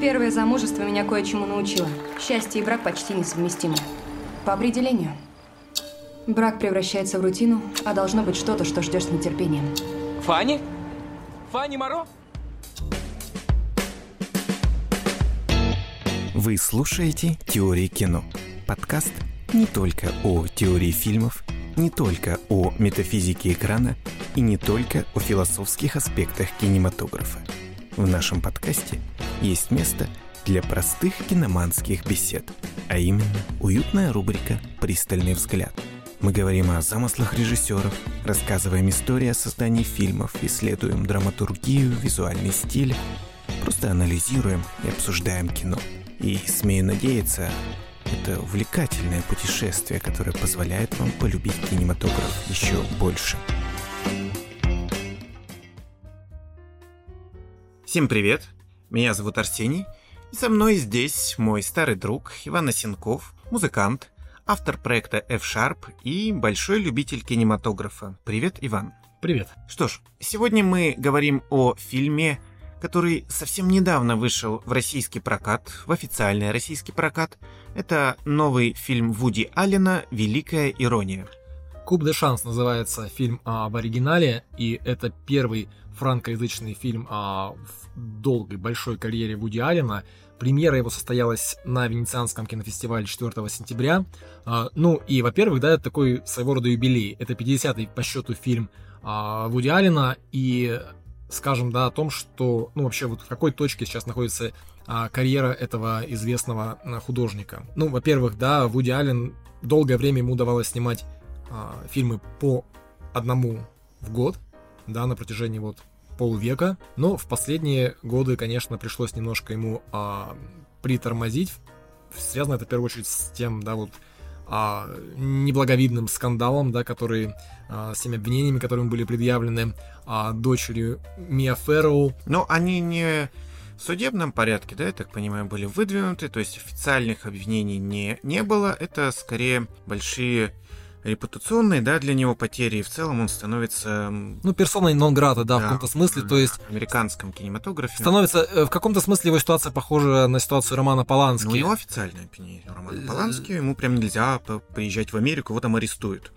Первое замужество меня кое-чему научило. Счастье и брак почти несовместимы. По определению. Брак превращается в рутину, а должно быть что-то, что ждешь с нетерпением. Фанни? Фанни Моро? Вы слушаете «Теории кино». Подкаст не только о теории фильмов, не только о метафизике экрана и не только о философских аспектах кинематографа. В нашем подкасте есть место для простых киноманских бесед, а именно уютная рубрика «Пристальный взгляд». Мы говорим о замыслах режиссеров, рассказываем истории о создании фильмов, исследуем драматургию, визуальный стиль, просто анализируем и обсуждаем кино. И, смею надеяться, это увлекательное путешествие, которое позволяет вам полюбить кинематограф еще больше. Всем привет! Меня зовут Арсений, и со мной здесь мой старый друг Иван Осенков, музыкант, автор проекта F-Sharp и большой любитель кинематографа. Привет, Иван. Привет. Что ж, сегодня мы говорим о фильме, который совсем недавно вышел в российский прокат, в официальный российский прокат. Это новый фильм Вуди Аллена «Великая ирония». «Куб де Шанс» называется фильм в оригинале, и это первый франкоязычный фильм в долгой большой карьере Вуди Аллена. Премьера его состоялась на Венецианском кинофестивале 4 сентября. А, ну и, во-первых, да, это такой своего рода юбилей. Это 50-й по счету фильм а, Вуди Аллена, и скажем, да, о том, что, ну, вообще, вот в какой точке сейчас находится а, карьера этого известного а, художника. Ну, во-первых, да, Вуди Аллен долгое время ему удавалось снимать а, фильмы по одному в год, да, на протяжении вот полвека, но в последние годы, конечно, пришлось немножко ему а, притормозить. Связано это в первую очередь с тем, да, вот а, неблаговидным скандалом, да, который а, с теми обвинениями, которыми были предъявлены а, дочерью Мия Ферроу. Но они не в судебном порядке, да, я так понимаю, были выдвинуты, то есть официальных обвинений не, не было. Это скорее большие репутационные, да, для него потери, и в целом он становится... Ну, персоной нон-грата, да, да, в каком-то смысле, то есть... В американском кинематографе. Становится, э, в каком-то смысле его ситуация похожа на ситуацию Романа Полански. Ну, у него официальная обвинение Романа э, Полански, ему прям нельзя приезжать в Америку, его там арестуют.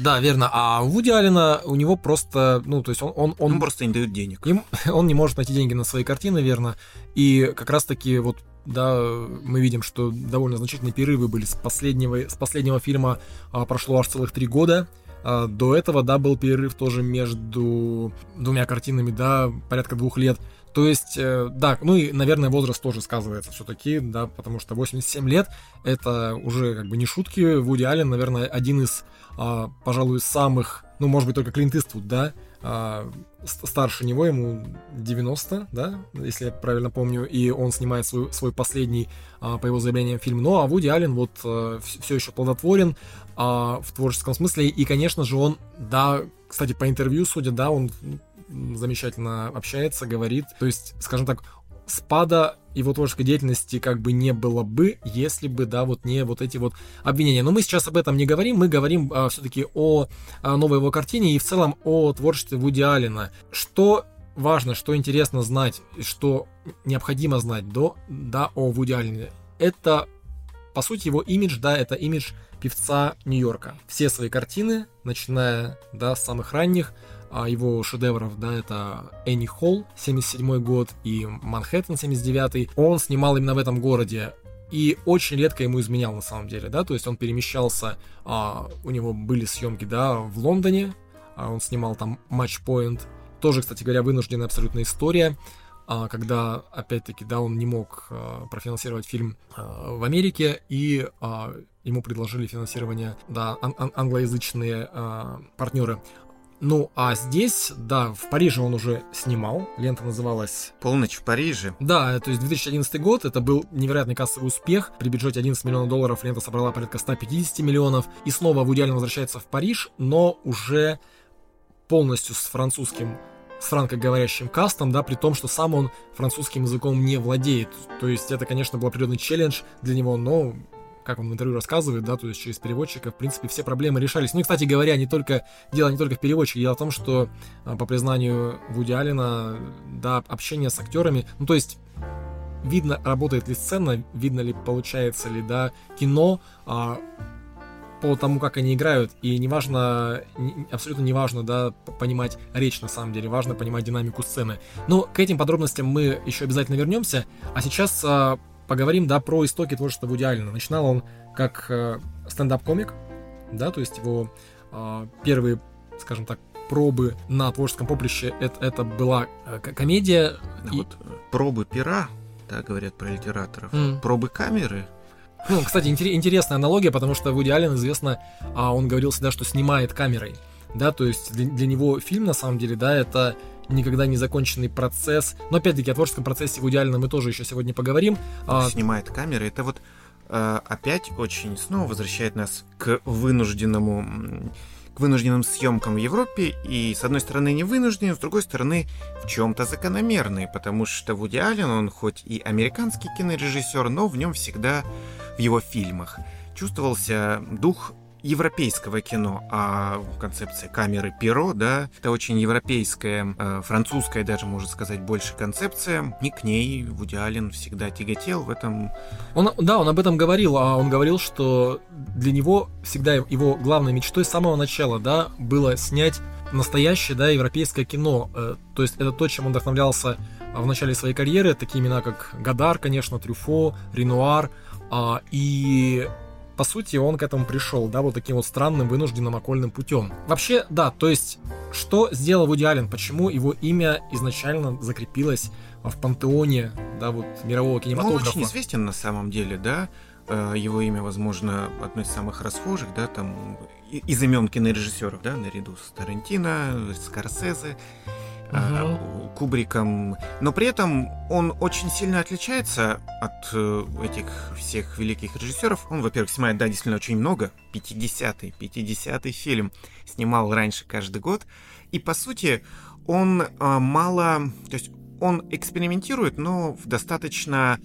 Да, верно. А Вуди Алина у него просто, ну, то есть он... Он, он, он просто не дают денег. Им, он не может найти деньги на свои картины, верно. И как раз-таки вот да, мы видим, что довольно значительные перерывы были с последнего, с последнего фильма а, прошло аж целых три года. А, до этого, да, был перерыв тоже между двумя картинами, да, порядка двух лет. То есть, э, да, ну и, наверное, возраст тоже сказывается все-таки, да, потому что 87 лет это уже как бы не шутки. Вуди Аллен, наверное, один из, а, пожалуй, самых, ну, может быть, только Клинт Иствуд, да, а, старше него, ему 90, да, если я правильно помню, и он снимает свой, свой последний, а, по его заявлениям, фильм. Ну, а Вуди Аллен вот а, все еще плодотворен а, в творческом смысле, и, конечно же, он, да, кстати, по интервью, судя, да, он замечательно общается, говорит, то есть, скажем так, спада его творческой деятельности как бы не было бы, если бы, да, вот не вот эти вот обвинения. Но мы сейчас об этом не говорим, мы говорим а, все-таки о, о новой его картине и в целом о творчестве Вуди Аллена. Что важно, что интересно знать, что необходимо знать до, да, о Вуди Аллене, это, по сути, его имидж, да, это имидж певца Нью-Йорка. Все свои картины, начиная, да, с самых ранних, а его шедевров, да, это Энни Холл, 77 год, и Манхэттен, 79 Он снимал именно в этом городе, и очень редко ему изменял на самом деле, да, то есть он перемещался, а, у него были съемки, да, в Лондоне, а он снимал там матч-поинт, тоже, кстати говоря, вынужденная абсолютная история, а, когда, опять-таки, да, он не мог а, профинансировать фильм а, в Америке, и а, ему предложили финансирование, да, ан- ан- англоязычные а, партнеры. Ну, а здесь, да, в Париже он уже снимал. Лента называлась... «Полночь в Париже». Да, то есть 2011 год, это был невероятный кассовый успех. При бюджете 11 миллионов долларов лента собрала порядка 150 миллионов. И снова Вуди Аллен возвращается в Париж, но уже полностью с французским с франкоговорящим кастом, да, при том, что сам он французским языком не владеет. То есть это, конечно, был определенный челлендж для него, но как он в интервью рассказывает, да, то есть через переводчика, в принципе, все проблемы решались. Ну и, кстати говоря, не только, дело не только в переводчике, дело в том, что, а, по признанию Вуди Аллена, да, общение с актерами, ну то есть видно, работает ли сцена, видно ли, получается ли, да, кино, а, по тому, как они играют, и неважно, не, абсолютно неважно, да, понимать речь на самом деле, важно понимать динамику сцены. Но к этим подробностям мы еще обязательно вернемся, а сейчас а, поговорим, да, про истоки творчества Вуди Аллена. Начинал он как а, стендап-комик, да, то есть его а, первые, скажем так, пробы на творческом поприще это, это была а, комедия. и... Вот пробы пера, да, говорят про литераторов, Mm. пробы камеры. Ну, кстати, интере- интересная аналогия, потому что Вуди Аллен известно, а он говорил всегда, что снимает камерой. Да, то есть для, для него фильм, на самом деле, да, это никогда не законченный процесс. Но опять-таки о творческом процессе Вуди Аллена мы тоже еще сегодня поговорим. А, снимает камеры. Это вот э, опять очень снова возвращает нас к вынужденному к вынужденным съемкам в Европе, и с одной стороны не вынужденные, с другой стороны в чем-то закономерные, потому что Вуди Аллен, он хоть и американский кинорежиссер, но в нем всегда в его фильмах чувствовался дух европейского кино, а концепция камеры перо, да, это очень европейская, э, французская даже, можно сказать, больше концепция, и к ней Вуди Аллен всегда тяготел в этом. Он, да, он об этом говорил, а он говорил, что для него всегда его главной мечтой с самого начала, да, было снять настоящее, да, европейское кино. Э, То есть это то, чем он вдохновлялся в начале своей карьеры, такие имена, как Гадар, конечно, Трюфо, Ренуар, а, и по сути, он к этому пришел, да, вот таким вот странным, вынужденным окольным путем. Вообще, да, то есть, что сделал Вуди Аллен, почему его имя изначально закрепилось в пантеоне, да, вот мирового Ну, он кинематографа? очень известен на самом деле, да. Э, Его имя, возможно, одно из самых расхожих, да, там из имен кинорежиссеров, да, наряду с Тарантино, Скорсезе, э, Кубриком. Но при этом он очень сильно отличается от э, этих всех великих режиссеров. Он, во-первых, снимает, да, действительно очень много. 50-й, 50-й фильм снимал раньше каждый год. И, по сути, он э, мало... То есть он экспериментирует, но в достаточно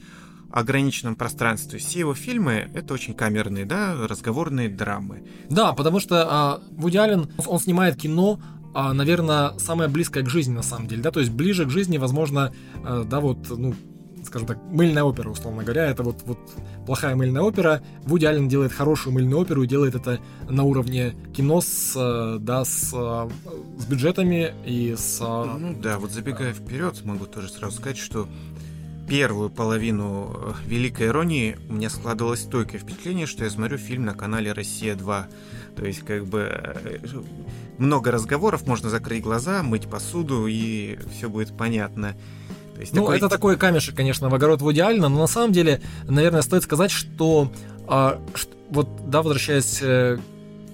ограниченном пространстве. Все его фильмы — это очень камерные, да, разговорные драмы. Да, потому что а, Вуди Аллен, он снимает кино, а, наверное, самое близкое к жизни на самом деле, да, то есть ближе к жизни, возможно, а, да, вот, ну, скажем так, мыльная опера, условно говоря, это вот, вот плохая мыльная опера. Вуди Аллен делает хорошую мыльную оперу и делает это на уровне кино с, э, да, с, э, с бюджетами и с... э, Ну да, вот забегая вперед, могу тоже сразу сказать, что первую половину э, Великой Иронии у меня складывалось стойкое впечатление, что я смотрю фильм на канале «Россия-2». То есть, как бы, э, много разговоров, можно закрыть глаза, мыть посуду, и все будет понятно. То есть, Ну, такой- это такой камешек, конечно, в огород Вуди Аллена, но на самом деле, наверное, стоит сказать, что а, ш- вот, да, возвращаясь э,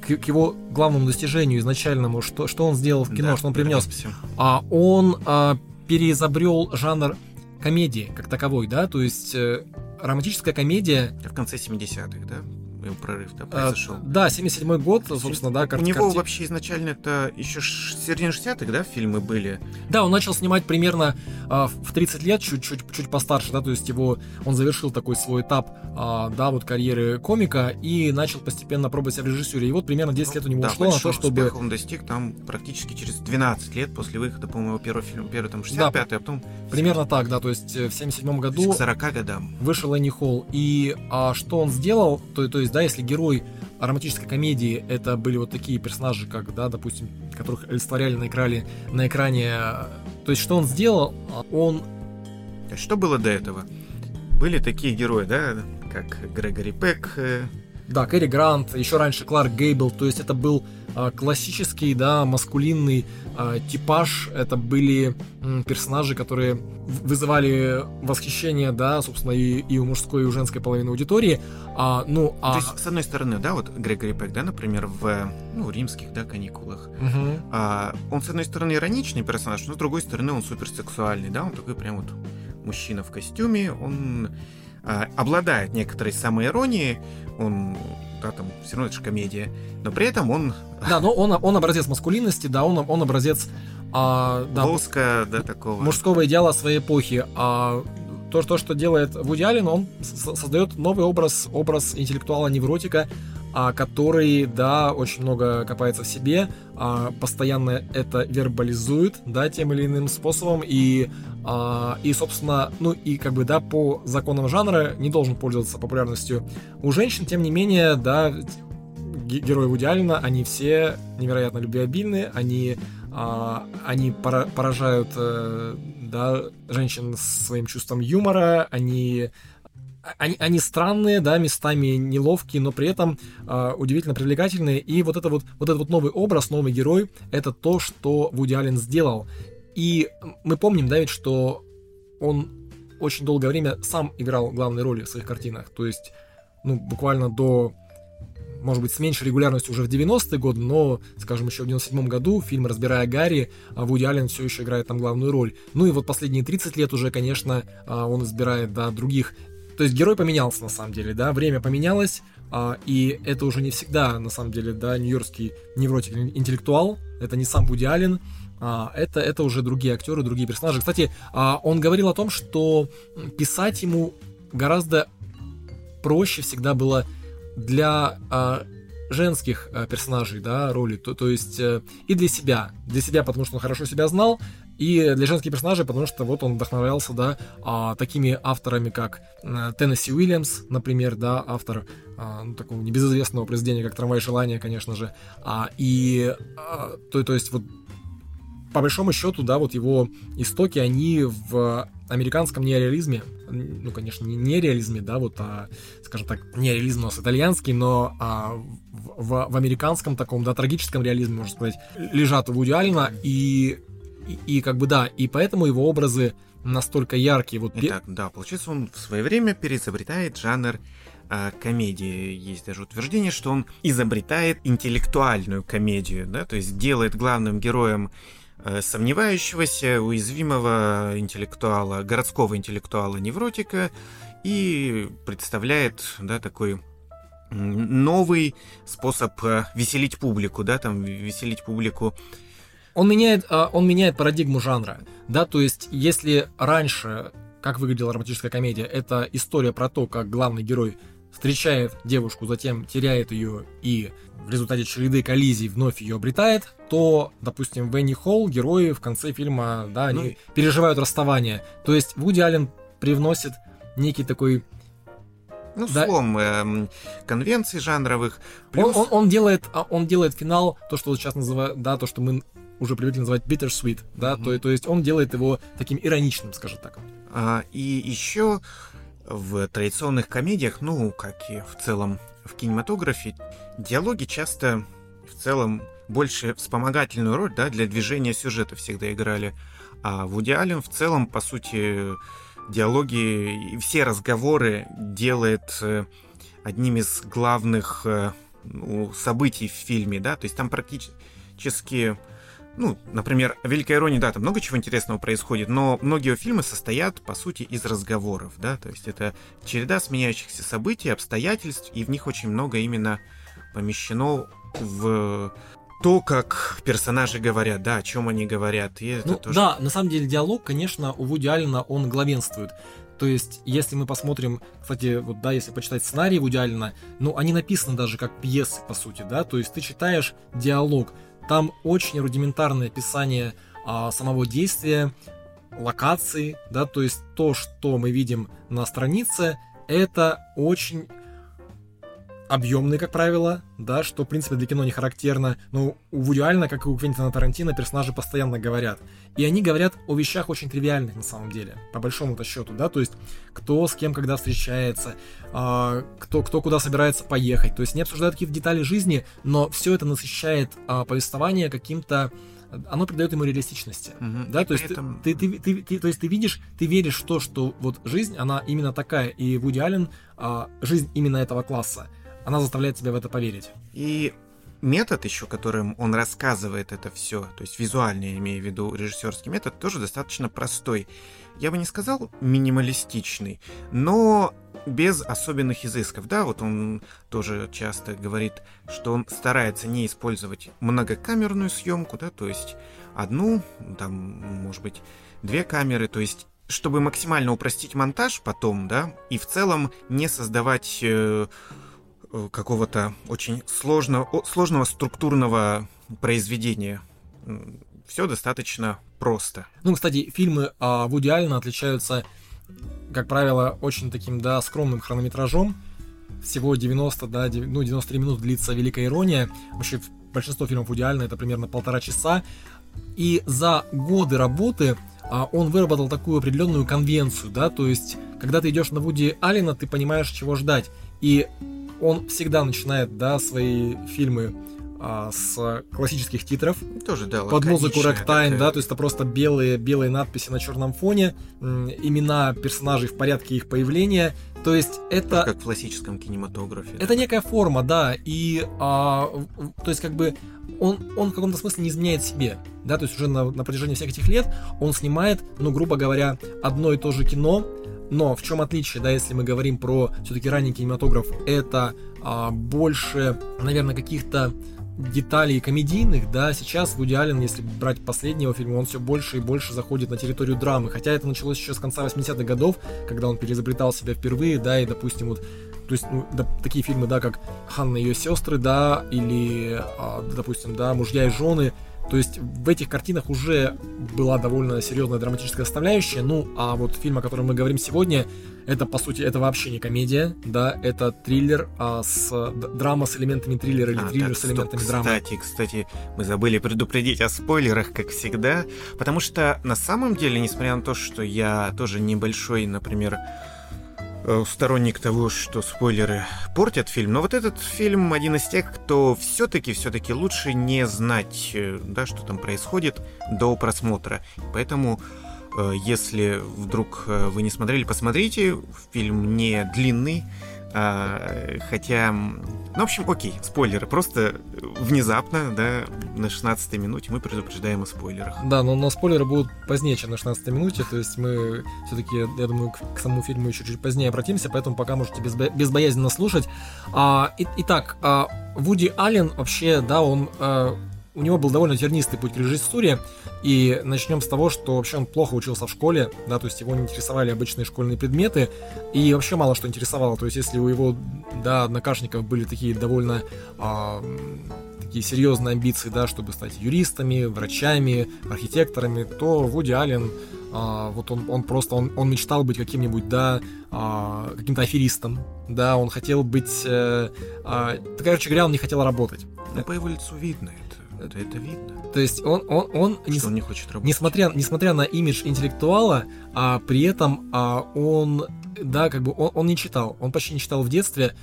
к, к его главному достижению изначальному, что, что он сделал в кино, Да, что он привнес, вернемся. а он а, переизобрел жанр комедии как таковой, да, то есть э, романтическая комедия, В конце 70-х, да? Прорыв да, а, произошел. да, 77 год, собственно, да, кар- У него карти- вообще изначально это еще середина 60-х, да, фильмы были? Да, он начал снимать примерно а, в 30 лет, чуть-чуть чуть постарше, да, то есть его, он завершил такой свой этап, а, да, вот карьеры комика и начал постепенно пробовать себя в режиссуре. И вот примерно 10 лет у него да, ушло на то, чтобы... он достиг там практически через 12 лет после выхода, по-моему, его первого фильма. Первый там 65-й, а потом Примерно так, да, то есть э, в 77 к году 40 годам. вышел Энни Холл. И а, что он сделал, то, то есть, да, если герой романтической комедии это были вот такие персонажи, как, да, допустим, которых олицетворяли на экране, на экране, э, то есть, что он сделал, он что было до этого? Были такие герои, да, как Грегори Пек, э, Да, Кэрри Грант, еще раньше Кларк Гейбл, то есть это был классический, да, маскулинный а, типаж, это были персонажи, которые вызывали восхищение, да, собственно, и, и у мужской, и у женской половины аудитории, а, ну, а... То есть, с одной стороны, да, вот Грегори Пек, да, например, в ну, римских, да, каникулах. Мгм. А, он, с одной стороны, ироничный персонаж, но с другой стороны, он суперсексуальный, да, он такой прям вот мужчина в костюме, он а, обладает некоторой самоиронией, он, да, там, все равно это же комедия, но при этом он Да, но он, он образец маскулинности, да, он, он образец, а, да, лоска, да, такого. мужского идеала своей эпохи. А то, то, что делает Вуди Аллен, он создает новый образ, образ интеллектуала-невротика, который, да, очень много копается в себе, а, постоянно это вербализует, да, тем или иным способом, и, а, и, собственно, ну и как бы, да, по законам жанра не должен пользоваться популярностью. У женщин, тем не менее, да, герои Аллена, они все невероятно любвеобильны, они, а, они пора, поражают э, да, женщин своим чувством юмора, они они, они странные, да, местами неловкие, но при этом э, удивительно привлекательные. И вот это вот, вот этот вот новый образ, новый герой, это то, что Вуди Аллен сделал. И мы помним, да, ведь, что он очень долгое время сам играл главные роли в своих картинах. То есть, ну, буквально до может быть, с меньшей регулярностью уже в 90-е годы, но, скажем, еще в 97 году фильм «Разбирая Гарри», а Вуди Аллен все еще играет там главную роль. Ну и вот последние 30 лет уже, конечно, а, он избирает, да, других то есть герой поменялся на самом деле, да, время поменялось, а, и это уже не всегда, на самом деле, да, нью-йоркский невротик интеллектуал, это не сам Вуди Аллен, а, это, это уже другие актеры, другие персонажи. Кстати, а, он говорил о том, что писать ему гораздо проще всегда было для а, женских а, персонажей, да, роли, то, то есть э, и для себя, для себя, потому что он хорошо себя знал, и для женских персонажей, потому что вот он вдохновлялся, да, а, такими авторами, как а, Теннесси Уильямс, например, да, автор а, ну, такого небезызвестного произведения, как «Трамвай желания», конечно же, а, и, то, то есть вот по большому счету, да, вот его истоки, они в американском неореализме, ну, конечно, не нереализме, да, вот, а, скажем так, нереализм у нас итальянский, но а, в, в американском таком, да, трагическом реализме, можно сказать, лежат Вуди Аллена, и и, и как бы да, и поэтому его образы настолько яркие. Вот... Итак, да, получается, он в свое время переизобретает жанр э, комедии. Есть даже утверждение, что он изобретает интеллектуальную комедию, да, то есть делает главным героем э, сомневающегося, уязвимого интеллектуала, городского интеллектуала-невротика и представляет, да, такой новый способ э, веселить публику, да, там веселить публику он меняет, а, он меняет парадигму жанра, да, то есть если раньше, как выглядела романтическая комедия, это история про то, как главный герой встречает девушку, затем теряет ее и в результате череды коллизий вновь ее обретает, то, допустим, в Энни Холл герои в конце фильма, да, они ну... переживают расставание. То есть Вуди Аллен привносит некий такой ну, да. слом э, конвенций жанровых. Плюс... Он, он, он, делает, а, он делает финал, то, что вот сейчас называют, да, то, что мы уже привыкли называть bittersweet, да, mm-hmm. то, то есть он делает его таким ироничным, скажем так. А, и еще в традиционных комедиях, ну, как и в целом в кинематографе, диалоги часто в целом больше вспомогательную роль, да, для движения сюжета всегда играли. А в Аллен в целом, по сути, диалоги и все разговоры делает э, одним из главных э, ну, событий в фильме, да, то есть там практически ну, например, «Великая ирония», да, там много чего интересного происходит, но многие фильмы состоят, по сути, из разговоров, да, то есть это череда сменяющихся событий, обстоятельств, и в них очень много именно помещено в то, как персонажи говорят, да, о чем они говорят. И это ну, тоже... Да, на самом деле диалог, конечно, у Вуди Аллена, он главенствует. То есть, если мы посмотрим, кстати, вот да, если почитать сценарий Вуди Аллена, ну, они написаны даже как пьесы, по сути, да, то есть ты читаешь диалог, там очень рудиментарное описание а, самого действия, локации, да, то есть то, что мы видим на странице, это очень объемные, как правило, да, что, в принципе, для кино не характерно, но у Вуди как и у Квентина Тарантино, персонажи постоянно говорят. И они говорят о вещах очень тривиальных на самом деле, по большому-то счету, да, то есть кто с кем когда встречается, э, кто, кто куда собирается поехать, то есть не обсуждают какие-то детали жизни, но все это насыщает э, повествование каким-то оно придает ему реалистичности, угу. да, то есть этом... ты, ты, ты, ты, то есть ты видишь, ты веришь в то, что вот жизнь, она именно такая, и Вуди Аллен, а, жизнь именно этого класса она заставляет тебя в это поверить. И метод еще, которым он рассказывает это все, то есть визуальный, я имею в виду режиссерский метод, тоже достаточно простой. Я бы не сказал минималистичный, но без особенных изысков. Да, вот он тоже часто говорит, что он старается не использовать многокамерную съемку, да, то есть одну, там, может быть, две камеры, то есть чтобы максимально упростить монтаж потом, да, и в целом не создавать э, какого-то очень сложного, сложного структурного произведения. Все достаточно просто. Ну, кстати, фильмы а, Вуди Аллена отличаются, как правило, очень таким, да, скромным хронометражом. Всего 90, да, 9, ну, 93 минут длится «Великая ирония». Вообще, большинство фильмов Вуди Аллена это примерно полтора часа. И за годы работы а, он выработал такую определенную конвенцию, да, то есть, когда ты идешь на Вуди Аллена, ты понимаешь, чего ждать. И он всегда начинает, да, свои фильмы а, с классических титров. Тоже, да, Под музыку Рэгтайм, да, то есть это просто белые, белые надписи на черном фоне, имена персонажей в порядке их появления. То есть это... Как в классическом кинематографе. Это да. некая форма, да, и а, то есть как бы он, он в каком-то смысле не изменяет себе, да, то есть уже на, на протяжении всех этих лет он снимает, ну, грубо говоря, одно и то же кино, но в чем отличие, да, если мы говорим про все-таки ранний кинематограф, это а, больше, наверное, каких-то деталей комедийных, да, сейчас Вуди Аллен, если брать последнего фильма, он все больше и больше заходит на территорию драмы, хотя это началось еще с конца 80-х годов, когда он переизобретал себя впервые, да, и, допустим, вот то есть, ну, да, такие фильмы, да, как Ханна и ее сестры, да, или, а, допустим, да, мужья и жены, то есть в этих картинах уже была довольно серьезная драматическая составляющая. Ну, а вот фильм, о котором мы говорим сегодня, это, по сути, это вообще не комедия, да, это триллер а, с драма с элементами триллера или а, триллер так, с элементами стоп, драмы. Кстати, кстати, мы забыли предупредить о спойлерах, как всегда, потому что на самом деле, несмотря на то, что я тоже небольшой, например, сторонник того, что спойлеры портят фильм, но вот этот фильм один из тех, кто все-таки, все-таки лучше не знать, э, да, что там происходит до просмотра. Поэтому э, если вдруг вы не смотрели, посмотрите. Фильм не длинный, а, хотя, ну, в общем, окей, спойлеры. Просто внезапно, да, на 16 минуте мы предупреждаем о спойлерах. Да, но, но спойлеры будут позднее, чем на 16 минуте. То есть мы все-таки, я думаю, к, к самому фильму еще чуть позднее обратимся, поэтому пока можете безбо- безбоязненно слушать. А, и, итак, а, Вуди Аллен вообще, да, он а, у него был довольно тернистый путь к режиссуре, и начнем с того, что вообще он плохо учился в школе, да, то есть его не интересовали обычные школьные предметы, и вообще мало что интересовало, то есть если у его, да, однокашников были такие довольно а, такие серьезные амбиции, да, чтобы стать юристами, врачами, архитекторами, то Вуди Аллен а, вот он, он просто, он, он мечтал быть каким-нибудь, да, а, каким-то аферистом, да, он хотел быть, э, а, короче говоря, он не хотел работать. Ну, по его лицу видно это. Это, это видно. То есть он, он, он, не, он не хочет работать. Несмотря, несмотря на имидж интеллектуала, а при этом а, он, да, как бы он, он не читал. Он почти не читал в детстве.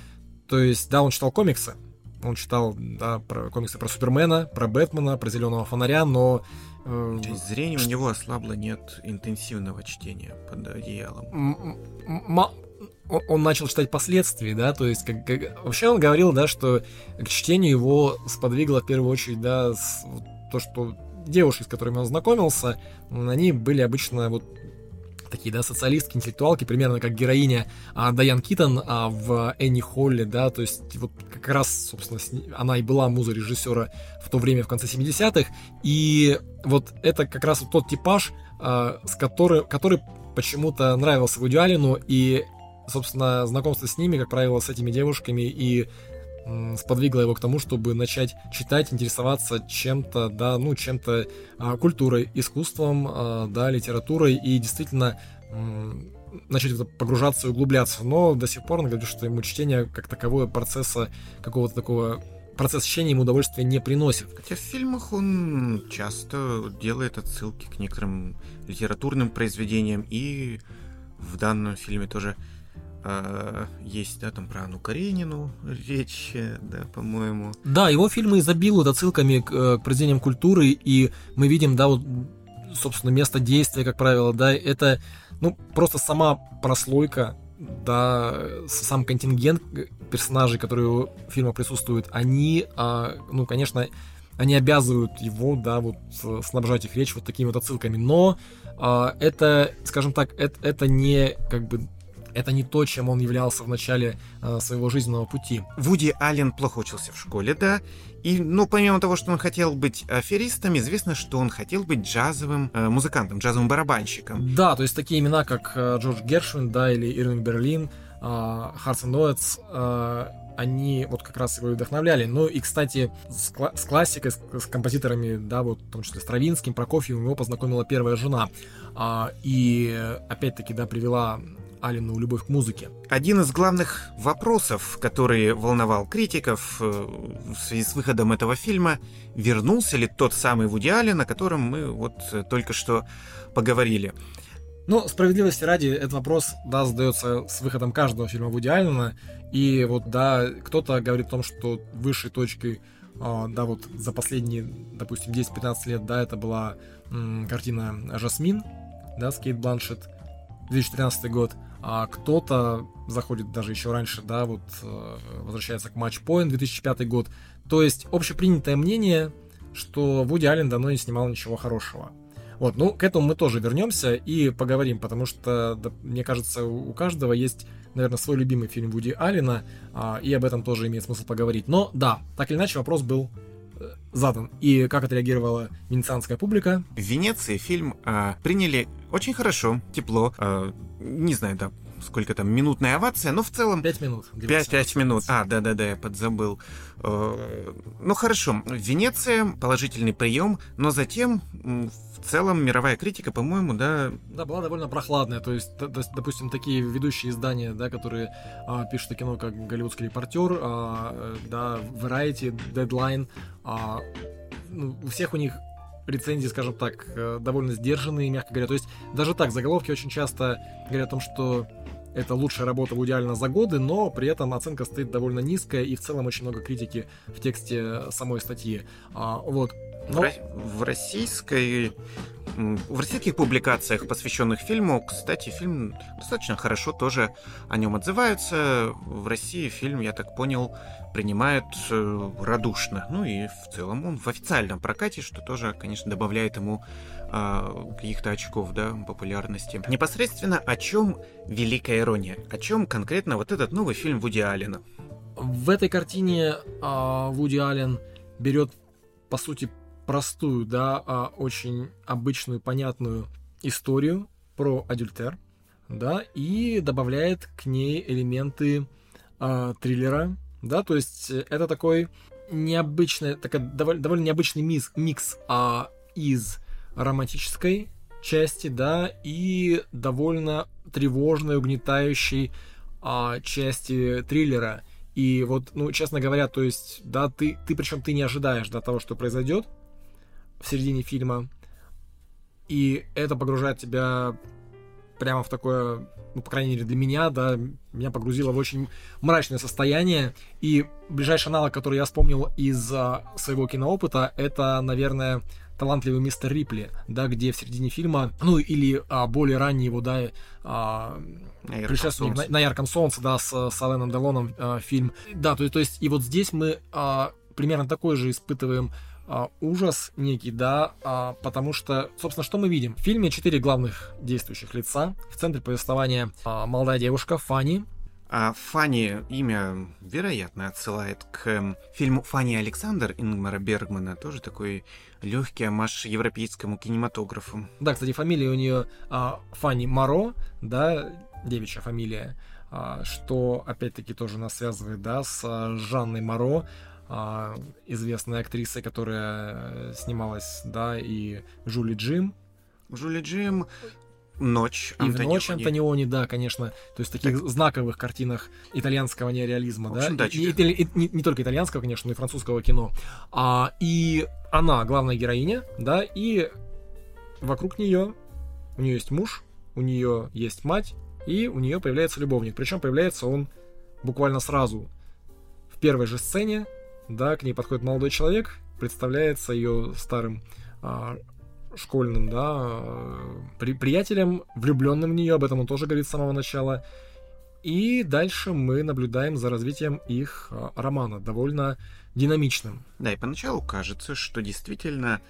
То есть, да, он читал комиксы. Он читал, да, про комиксы про Супермена, про Бэтмена, про Зеленого фонаря, но э, Зрение у него ослабло, нет интенсивного чтения под одеялом он начал читать последствия, да, то есть как, как, вообще он говорил, да, что к чтению его сподвигло в первую очередь, да, с, то, что девушки, с которыми он знакомился, они были обычно вот такие, да, социалистки, интеллектуалки, примерно как героиня а, Дайан Китон а, в Энни Холле, да, то есть вот как раз, собственно, она и была муза режиссера в то время, в конце 70-х, и вот это как раз вот тот типаж, а, с который, который почему-то нравился Вуди Аллену, и собственно, знакомство с ними, как правило, с этими девушками и сподвигло его к тому, чтобы начать читать, интересоваться чем-то, да, ну, чем-то а, культурой, искусством, а, да, литературой и действительно начать погружаться и углубляться. Но до сих пор он говорит, что ему чтение как таковое процесса какого-то такого процесс чтения ему удовольствия не приносит. Хотя в фильмах он часто делает отсылки к некоторым литературным произведениям, и в данном фильме тоже а, есть, да, там про Анну Каренину речь, да, по-моему. Да, его фильмы изобилуют отсылками к, э, к произведениям культуры, и мы видим, да, вот, собственно, место действия, как правило, да, это, ну, просто сама прослойка, да, сам контингент персонажей, которые в фильмах присутствуют, они, а, ну, конечно, они обязывают его, да, вот снабжать их речь вот такими вот отсылками, но а, это, скажем так, это, это не как бы это не то, чем он являлся в начале э, своего жизненного пути. Вуди Аллен плохо учился в школе, да. И, ну, помимо того, что он хотел быть аферистом, известно, что он хотел быть джазовым э, музыкантом, джазовым барабанщиком. Да, то есть такие имена, как э, Джордж Гершвин, да, или Ирвинг Берлин, Hearts and Noets, они вот как раз его и вдохновляли. Ну и, кстати, с, кла- с классикой, с, с композиторами, да, вот в том числе Стравинским, Прокофьевым, его познакомила первая жена. А, и опять-таки, да, привела Алину любовь к музыке. Один из главных вопросов, который волновал критиков э, в связи с выходом этого фильма, вернулся ли тот самый Вуди Аллен, о котором мы вот э, только что поговорили. Ну, справедливости ради, этот вопрос, да, задается с выходом каждого фильма Вуди Аллена. И вот, да, кто-то говорит о том, что высшей точкой, э, да, вот за последние, допустим, 10-15 лет, да, это была м, картина «Жасмин», да, с Кейт Бланшет, 2013 год а кто-то заходит даже еще раньше, да, вот э, возвращается к Point 2005 год. То есть общепринятое мнение, что Вуди Аллен давно не снимал ничего хорошего. Вот, ну, к этому мы тоже вернемся и поговорим, потому что, да, мне кажется, у каждого есть, наверное, свой любимый фильм Вуди Аллена, а, и об этом тоже имеет смысл поговорить. Но, да, так или иначе, вопрос был задан. И как отреагировала венецианская публика? В Венеции фильм э, приняли очень хорошо, тепло. Э, не знаю, да, сколько там, минутная овация, но в целом... Пять минут. 5-5 минут. А, да-да-да, я подзабыл. Ну хорошо, Венеция, положительный прием, но затем в целом мировая критика, по-моему, да... Да, была довольно прохладная. То есть, допустим, такие ведущие издания, да, которые а, пишут о кино, как «Голливудский репортер», а, да, «Variety», «Deadline», а, ну, у всех у них рецензии, скажем так, довольно сдержанные, мягко говоря. То есть даже так, заголовки очень часто говорят о том, что это лучшая работа Вуди Аллена за годы, но при этом оценка стоит довольно низкая, и в целом очень много критики в тексте самой статьи. А, вот. Но... В российской в российских публикациях, посвященных фильму, кстати, фильм достаточно хорошо тоже о нем отзываются. В России фильм, я так понял, принимают э, радушно. Ну и в целом он в официальном прокате, что тоже, конечно, добавляет ему э, каких-то очков, да, популярности. Непосредственно о чем великая ирония? О чем конкретно вот этот новый фильм Вуди Аллена? В этой картине э, Вуди Аллен берет, по сути, простую, да, а очень обычную, понятную историю про адюльтер, да, и добавляет к ней элементы а, триллера, да, то есть это такой необычный, такой довольно, довольно необычный микс, микс а, из романтической части, да, и довольно тревожной, угнетающей а, части триллера. И вот, ну, честно говоря, то есть, да, ты, ты причем ты не ожидаешь, да, того, что произойдет, в середине фильма. И это погружает тебя прямо в такое, ну, по крайней мере, для меня, да, меня погрузило в очень мрачное состояние. И ближайший аналог, который я вспомнил из а, своего киноопыта, это, наверное, талантливый мистер Рипли, да, где в середине фильма, ну или а, более ранний его, да, а, предшественник на, на ярком солнце, да, с, с Аленом Делоном а, фильм. Да, то, то есть и вот здесь мы а, примерно такой же испытываем а, ужас некий, да, а, потому что, собственно, что мы видим? В фильме четыре главных действующих лица. В центре повествования а, молодая девушка Фанни. А Фанни имя, вероятно, отсылает к эм, фильму Фанни Александр Ингмара Бергмана, тоже такой легкий амаш европейскому кинематографу. Да, кстати, фамилия у нее а, Фанни Маро, да, девичья фамилия, а, что опять-таки тоже нас связывает, да, с а, Жанной Маро, а, известной актрисой, которая э, снималась, да, и Жули Джим. Жули Джим, Ночь И Антониони. в Ночь Антониони, да, конечно. То есть таких так. знаковых картинах итальянского неореализма, да. Да, и, и, и, не, не только итальянского, конечно, но и французского кино. А, и она главная героиня, да, и вокруг нее у нее есть муж, у нее есть мать, и у нее появляется любовник. Причем появляется он буквально сразу. В первой же сцене да, к ней подходит молодой человек, представляется ее старым а, школьным, да, при, приятелем, влюбленным в нее, об этом он тоже говорит с самого начала. И дальше мы наблюдаем за развитием их а, романа, довольно динамичным. Да, и поначалу кажется, что действительно,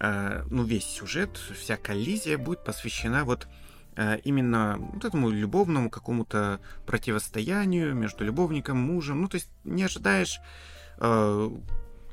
э, ну, весь сюжет, вся коллизия будет посвящена вот э, именно вот этому любовному какому-то противостоянию между любовником, мужем. Ну, то есть не ожидаешь э,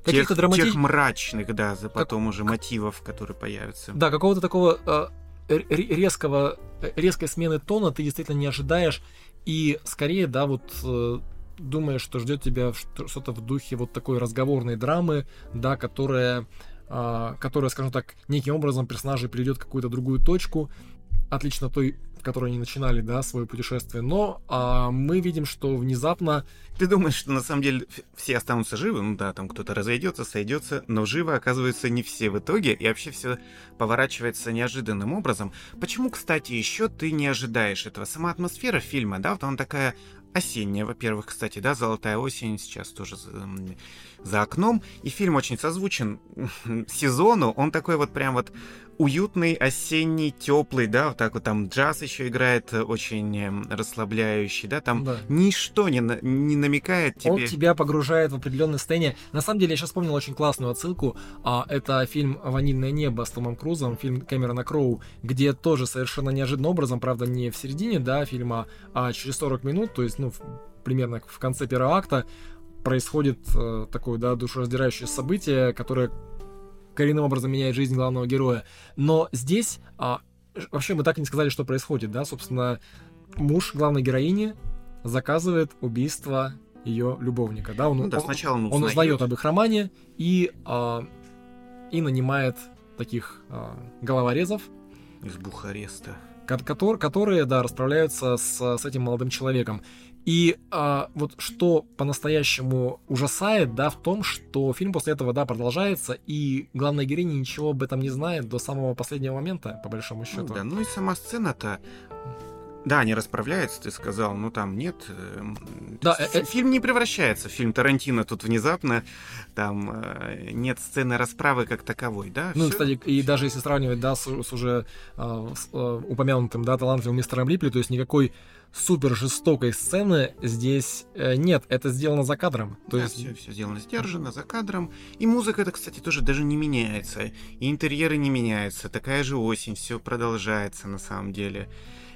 каких-то драмати... тех мрачных, да, за потом как... уже мотивов, которые появятся. Да, какого-то такого э, резкого, резкой смены тона ты действительно не ожидаешь. и скорее, да, вот э, думаешь, что ждет тебя что-то в духе вот такой разговорной драмы, да, которая, э, которая, скажем так, неким образом персонажей приведет в какую-то другую точку, отлично той которой они начинали, да, свое путешествие. Но а, мы видим, что внезапно... Ты думаешь, что на самом деле все останутся живы? Ну да, там кто-то разойдется, сойдется, но живы оказываются не все в итоге, и вообще все поворачивается неожиданным образом. Почему, кстати, еще ты не ожидаешь этого? Сама атмосфера фильма, да, вот она такая осенняя, во-первых, кстати, да, «Золотая осень» сейчас тоже за, окном, и фильм очень созвучен сезону, он такой вот прям вот уютный, осенний, теплый, да, вот так вот там джаз еще играет э, очень эм, расслабляющий, да, там да. ничто не, не намекает тебе. Он тебя погружает в определенное состояние. На самом деле, я сейчас вспомнил очень классную отсылку, а, это фильм «Ванильное небо» с Томом Крузом, фильм Кэмерона Кроу, где тоже совершенно неожиданным образом, правда, не в середине, да, фильма, а через 40 минут, то есть, ну, примерно в конце первого акта, происходит э, такое, да, душераздирающее событие, которое коренным образом меняет жизнь главного героя. Но здесь а, вообще мы так и не сказали, что происходит, да, собственно, муж главной героини заказывает убийство ее любовника, да, он, ну, да, он, сначала он, он узнает об их романе и, а, и нанимает таких а, головорезов. Из Бухареста. Которые, да, расправляются с, с этим молодым человеком. И а, вот что по-настоящему ужасает, да, в том, что фильм после этого, да, продолжается, и главная героиня ничего об этом не знает до самого последнего момента, по большому счету. Ну, да, ну и сама сцена-то да, они расправляются, ты сказал, но там нет. Эм, да, э, э, фильм не превращается в фильм Тарантино тут внезапно, там э, нет сцены расправы как таковой, да? Ну, Всё? кстати, и даже если сравнивать, да, с, с уже э, с, э, упомянутым, да, талантливым мистером Рипли, то есть никакой супер жестокой сцены здесь э, нет, это сделано за кадром. То да, есть все, все сделано сдержанно за кадром. И музыка это, кстати, тоже даже не меняется. И интерьеры не меняются. Такая же осень, все продолжается на самом деле.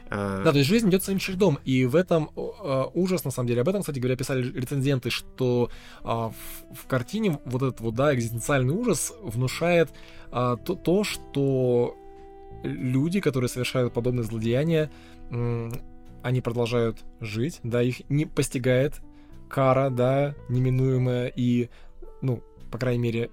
Э, да, то есть жизнь идет своим чередом, и в этом э, ужас, на самом деле. Об этом, кстати говоря, писали рецензенты, что э, в, в картине вот этот вот, да, экзистенциальный ужас внушает э, то, то, что люди, которые совершают подобные злодеяния, они продолжают жить, да, их не постигает кара, да, неминуемая, и, ну, по крайней мере,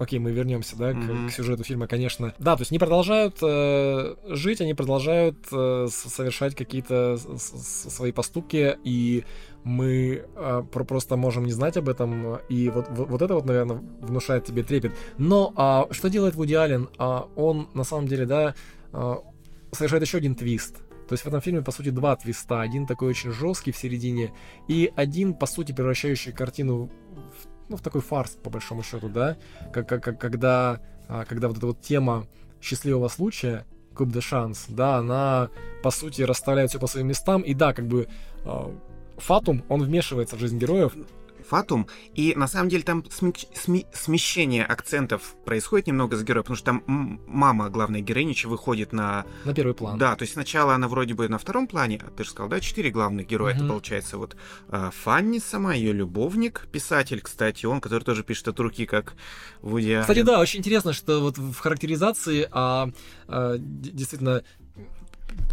окей, мы вернемся, да, mm-hmm. к, к сюжету фильма, конечно. Да, то есть они продолжают э, жить, они продолжают э, совершать какие-то свои поступки, и мы э, про просто можем не знать об этом, и вот, вот, вот это вот, наверное, внушает тебе трепет. Но а, что делает Вуди Аллен? А, он, на самом деле, да, а, совершает еще один твист. То есть в этом фильме, по сути, два твиста. Один такой очень жесткий в середине, и один, по сути, превращающий картину в ну, в такой фарс, по большому счету, да, как, как, как когда, а, когда вот эта вот тема счастливого случая, Куб де Шанс, да, она, по сути, расставляет все по своим местам, и да, как бы а, Фатум, он вмешивается в жизнь героев, Фатум. И на самом деле там сми смещение акцентов происходит немного с героем, потому что там мама главной героини выходит на... На первый план. Да, то есть сначала она вроде бы на втором плане, а ты же сказал, да, четыре главных героя. Угу. Это получается вот э, Фанни сама, ее любовник, писатель, кстати, он, который тоже пишет от руки, как Вуди Кстати, да, очень интересно, что вот в характеризации а, а, действительно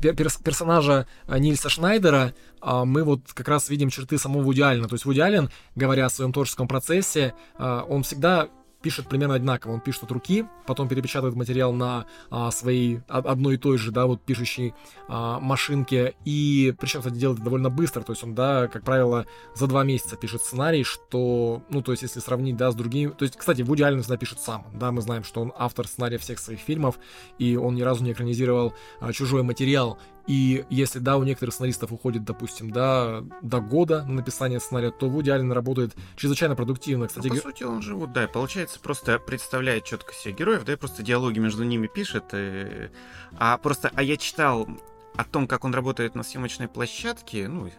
персонажа а, Нильса Шнайдера а, мы вот как раз видим черты самого Вуди Аллена. То есть Вуди Аллен, говоря о своем творческом процессе, а, он всегда пишет примерно одинаково. Он пишет от руки, потом перепечатывает материал на а, своей одной и той же, да, вот пишущей а, машинке. И причем, кстати, делает это довольно быстро. То есть он, да, как правило, за два месяца пишет сценарий, что, ну, то есть если сравнить, да, с другими... То есть, кстати, Вуди Аллен всегда пишет сам. Да, мы знаем, что он автор сценария всех своих фильмов, и он ни разу не экранизировал а, чужой материал. И если, да, у некоторых сценаристов уходит, допустим, да, до года на написание сценария, то Вуди Аллен работает чрезвычайно продуктивно. Кстати, ну, по сути, он же, вот, да, получается, просто представляет четко себе героев, да, и просто диалоги между ними пишет. И... А просто, а я читал о том, как он работает на съемочной площадке, ну,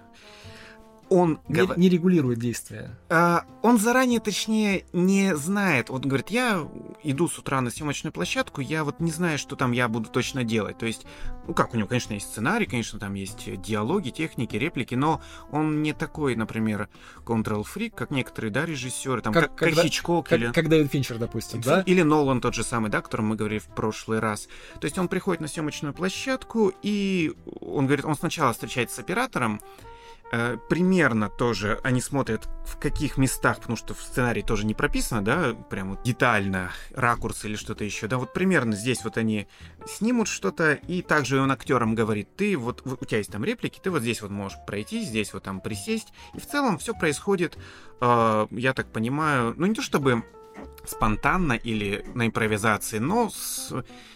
он не, гов- не регулирует действия. А, он заранее, точнее, не знает. Вот говорит, я иду с утра на съемочную площадку, я вот не знаю, что там я буду точно делать. То есть, ну как, у него, конечно, есть сценарий, конечно, там есть диалоги, техники, реплики, но он не такой, например, control-freak, как некоторые, да, режиссеры, там, Как- как, как Хичкок Как, или... как Дэвид Финчер, допустим, да? Или Нолан тот же самый, да, о котором мы говорили в прошлый раз. То есть он приходит на съемочную площадку, и он говорит, он сначала встречается с оператором, э, примерно тоже они смотрят в каких местах, потому что в сценарии тоже не прописано, да, прям вот детально, ракурс или что-то еще, да, вот примерно здесь вот они снимут что-то, и также он актерам говорит, ты вот, у тебя есть там реплики, ты вот здесь вот можешь пройти, здесь вот там присесть, и в целом все происходит, э, я так понимаю, ну не то чтобы спонтанно или на импровизации, но с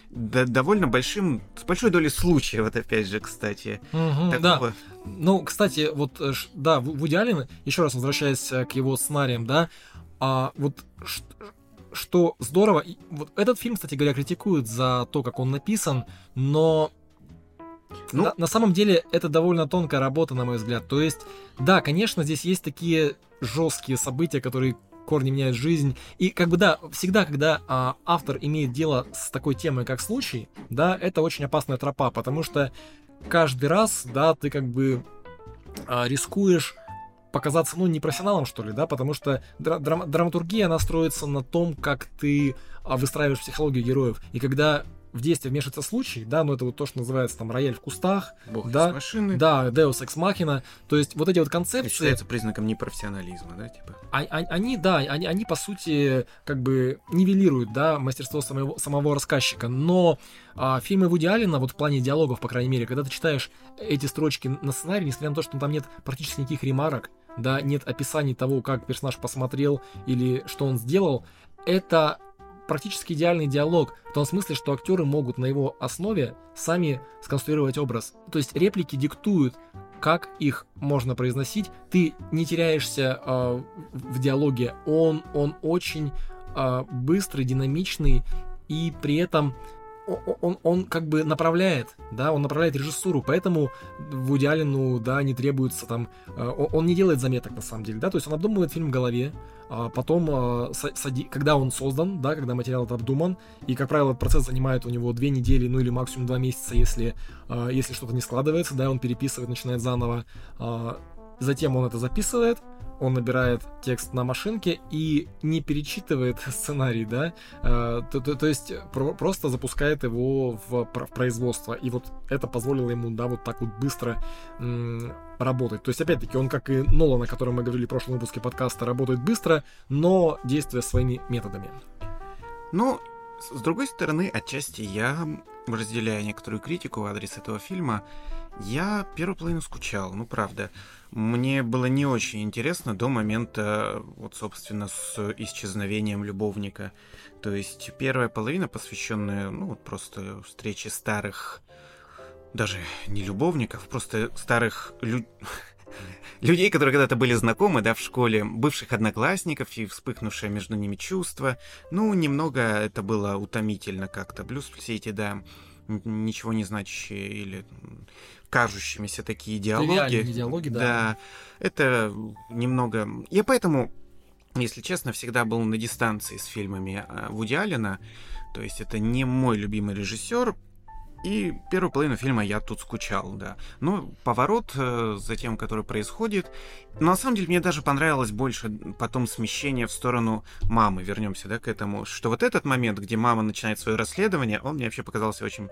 д- довольно большим, с большой долей случая, вот опять же, кстати. Да. Такого. Ну, кстати, вот, э, да, Вуди Аллен, еще раз возвращаясь э, к его сценариям, да, а вот что здорово, и вот этот фильм, кстати говоря, критикуют за то, как он написан, но Ну- на, на самом деле это довольно тонкая работа, на мой взгляд. То есть, да, конечно, здесь есть такие жесткие события, которые корни меняют жизнь. И как бы да, всегда, когда а, автор имеет дело с такой темой, как случай, да, это очень опасная тропа, потому что каждый раз, да, ты как бы а, рискуешь показаться, ну, непрофессионалом, что ли, да, потому что дра- драма- драматургия, она строится на том, как ты а, выстраиваешь психологию героев. И когда в действие вмешивается случай, да, ну, это вот то, что называется там рояль в кустах, Бог да, из машины. да, Deus Ex Machina, то есть вот эти вот Это концепции, считается признаком непрофессионализма, да, типа. а- а- они, да, они, они по сути как бы нивелируют, да, мастерство самого, самого рассказчика, но а, фильмы Вуди Аллена, вот в плане диалогов, по крайней мере, когда ты читаешь эти строчки на сценарий, несмотря на то, что там нет практически никаких ремарок, да, нет описаний того, как персонаж посмотрел или что он сделал, это практически идеальный диалог, в том смысле, что актеры могут на его основе сами сконструировать образ. То есть реплики диктуют, как их можно произносить. Ты не теряешься э, в диалоге. Он, он очень э, быстрый, динамичный и при этом он, он как бы направляет, да, он направляет режиссуру, поэтому Вуди Аллену, да, не требуется там, э, он не делает заметок на самом деле, да, то есть он обдумывает фильм в голове, а потом, э, когда он создан, да, когда материал этот обдуман, и, как правило, процесс занимает у него две недели, ну или максимум два месяца, если, э, если что-то не складывается, да, он переписывает, начинает заново, а, затем он это записывает, он набирает текст на машинке и не перечитывает сценарий, да, Э, то, то- то есть про- просто запускает его в, в производство, и вот это позволило ему, да, вот так вот быстро работать. То есть, опять-таки, он, как и Нолан, о котором мы говорили в прошлом выпуске подкаста, работает быстро, но действуя своими методами. Ну, с другой стороны, отчасти я разделяю некоторую критику в адрес этого фильма. Я первую половину скучал, ну правда. Мне было не очень интересно до момента, вот, собственно, с исчезновением любовника. То есть первая половина, посвященная, ну, вот просто встрече старых, даже не любовников, просто старых лю- людей, которые когда-то были знакомы, да, в школе, бывших одноклассников и вспыхнувшее между ними чувство. Ну, немного это было утомительно как-то. Плюс все эти, да, ничего не значащие или кажущимися такие диалоги. Диалоги, да. Да, это немного... Я поэтому, если честно, всегда был на дистанции с фильмами э, Вуди Аллена. То есть это не мой любимый режиссер, и первую половину фильма я тут скучал, да. Ну, поворот э, за тем, который происходит. Но на самом деле мне даже понравилось больше потом смещение в сторону мамы. Вернемся, да, к этому. Что вот этот момент, где мама начинает свое расследование, он мне вообще показался очень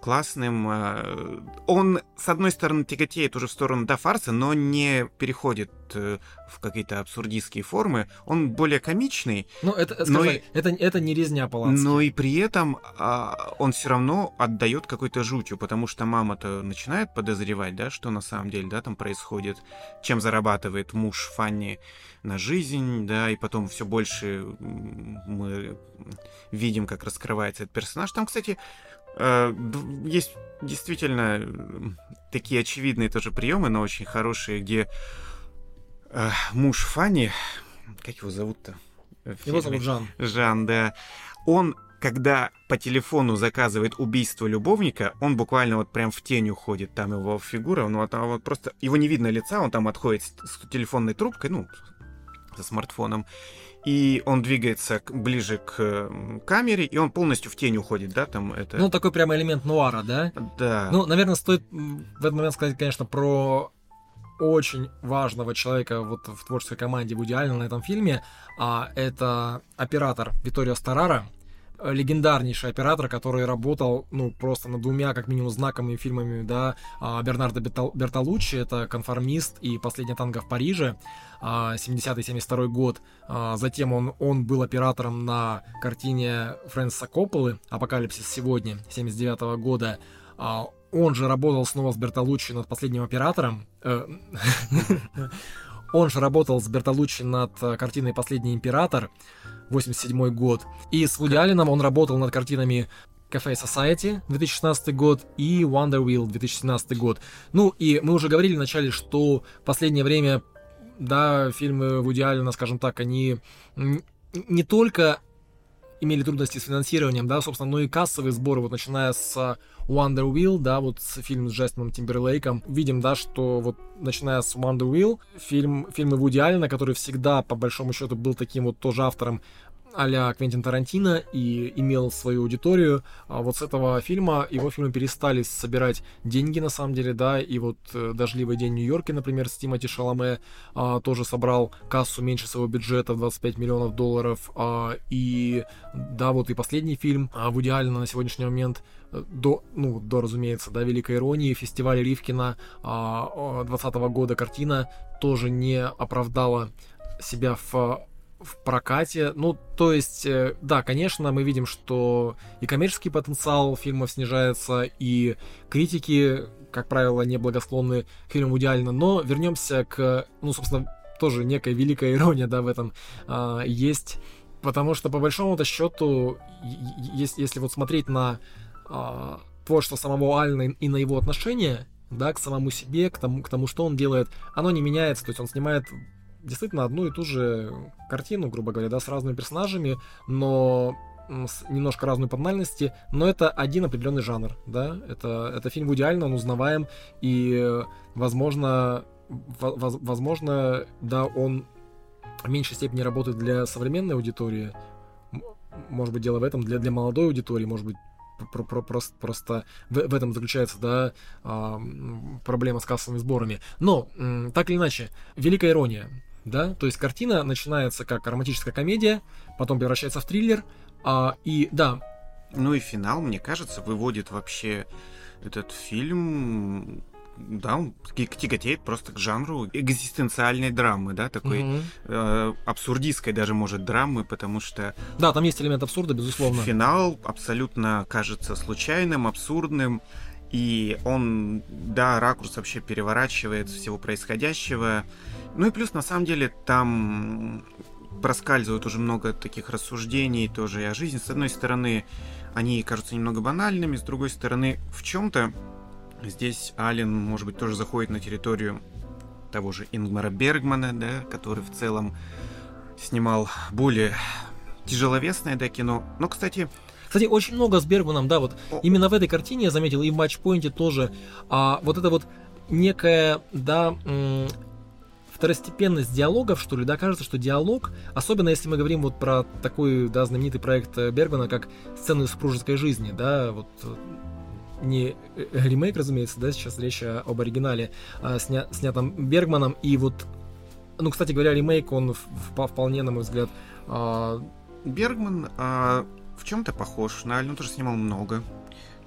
классным. Э, Он, с одной стороны, тяготеет уже в сторону да, фарса, но не переходит э, в какие-то абсурдистские формы. Он более комичный, Ну, это, скажи, и- это, это не резня Полански. но и при этом а, он все равно отдает какой-то жутью, потому что мама-то начинает подозревать, да, что на самом деле, да, там происходит, чем зарабатывает муж Фанни на жизнь, да, и потом все больше мы видим, как раскрывается этот персонаж. Там, кстати, э, есть действительно м, такие очевидные тоже приемы, но очень хорошие, где э, муж Фанни, как его зовут-то? Его зовут Жан. Жан, да. Он когда по телефону заказывает убийство любовника, он буквально вот прям в тень уходит, там его фигура, вот, а вот просто, его не видно лица, он там отходит с, с телефонной трубкой, ну, со смартфоном, и он двигается ближе к камере, и он полностью в тень уходит, да, там это... Ну, такой прямо элемент нуара, да? Да. Ну, наверное, стоит в этот момент сказать, конечно, про очень важного человека вот в творческой команде Вуди Аллена на этом фильме, а это оператор Виторио Старара, легендарнейший оператор, который работал, ну, просто над двумя, как минимум, знаковыми фильмами, да, а, Бернардо Бертолуччи, это «Конформист» и «Последняя танго в Париже», 70-72 а, год. А, затем он, он был оператором на картине Фрэнсиса Копполы «Апокалипсис сегодня» 79 года. Он же работал снова с Бертолуччи над «Последним оператором». Э, он же работал с Бертолуччи над картиной «Последний император», 87 год. И с Вуди Алленом он работал над картинами Cafe Society 2016 год и Wonder Wheel 2017 год. Ну и мы уже говорили вначале, что в последнее время, да, фильмы Вуди Аллена, скажем так, они не только имели трудности с финансированием, да, собственно, но и кассовые сборы, вот начиная с Wonder Wheel, да, вот с фильм с Джастином Тимберлейком, видим, да, что вот начиная с Wonder Wheel, фильм, фильмы Вуди Аллена, который всегда, по большому счету, был таким вот тоже автором а Квентин Тарантино и имел свою аудиторию. А вот с этого фильма его фильмы перестали собирать деньги, на самом деле, да, и вот э, «Дождливый день в Нью-Йорке», например, с Тимоти Шаломе а, тоже собрал кассу меньше своего бюджета в 25 миллионов долларов, а, и да, вот и последний фильм а, Вуди Аллена на сегодняшний момент э, до, ну, до, разумеется, да, Великой Иронии, фестиваль Ривкина а, 20 года картина тоже не оправдала себя в в прокате. Ну, то есть, э, да, конечно, мы видим, что и коммерческий потенциал фильмов снижается, и критики, как правило, не благосклонны к фильму идеально. Но вернемся к, ну, собственно, тоже некая великая ирония, да, в этом а, есть. Потому что, по большому-то счету, если, если вот смотреть на а, творчество самого Альна и на его отношение, да, к самому себе, к тому, к тому, что он делает, оно не меняется, то есть он снимает действительно одну и ту же картину, грубо говоря, да, с разными персонажами, но с немножко разной тональности, но это один определенный жанр, да, это, это фильм Аллена, он узнаваем, и, возможно, возможно, да, он в меньшей степени работает для современной аудитории, может быть, дело в этом, для, для молодой аудитории, может быть, про, про, просто, просто в, в этом заключается, да, а, проблема с кассовыми сборами. Но, так или иначе, великая ирония да, то есть картина начинается как романтическая комедия, потом превращается в триллер, а, и да. Ну и финал, мне кажется, выводит вообще этот фильм да, он тяготеет просто к жанру экзистенциальной драмы, да, такой угу. э, абсурдистской даже, может, драмы, потому что... Да, там есть элемент абсурда, безусловно. Финал абсолютно кажется случайным, абсурдным, и он, да, ракурс вообще переворачивает всего происходящего. Ну и плюс, на самом деле, там проскальзывают уже много таких рассуждений тоже и о жизни. С одной стороны, они кажутся немного банальными, с другой стороны, в чем-то здесь Ален, может быть, тоже заходит на территорию того же Ингмара Бергмана, да, который в целом снимал более тяжеловесное да, кино. Но, кстати, кстати, очень много с Бергманом, да, вот именно в этой картине я заметил, и в матчпоинте тоже, а, вот это вот некая, да, второстепенность диалогов, что ли, да, кажется, что диалог, особенно если мы говорим вот про такой, да, знаменитый проект Бергмана, как «Сцены супружеской жизни», да, вот не э, ремейк, разумеется, да, сейчас речь об оригинале, а, сня, снятом Бергманом, и вот, ну, кстати говоря, ремейк, он вполне, на мой взгляд... А... Бергман а, в чем-то похож на он тоже снимал много,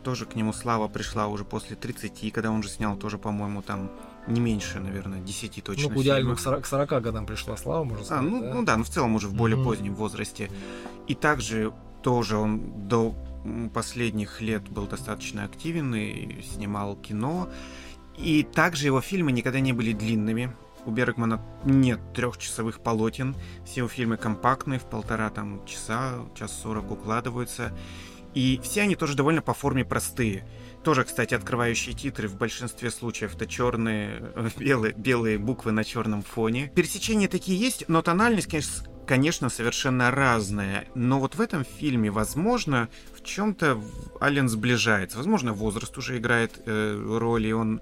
тоже к нему слава пришла уже после 30, когда он уже снял тоже, по-моему, там не меньше, наверное, 10 точно. Ну, к 40, к 40 годам пришла слава, можно сказать. А, ну, да? ну да, но в целом уже в более mm-hmm. позднем возрасте. И также тоже он до последних лет был достаточно активен и снимал кино. И также его фильмы никогда не были длинными. У Бергмана нет трехчасовых полотен. Все его фильмы компактные, в полтора там часа, час сорок укладываются. И все они тоже довольно по форме простые. Тоже, кстати, открывающие титры в большинстве случаев это черные, белые, белые буквы на черном фоне. Пересечения такие есть, но тональность, конечно, конечно, совершенно разное. Но вот в этом фильме, возможно, в чем-то Ален сближается. Возможно, возраст уже играет э, роль, и он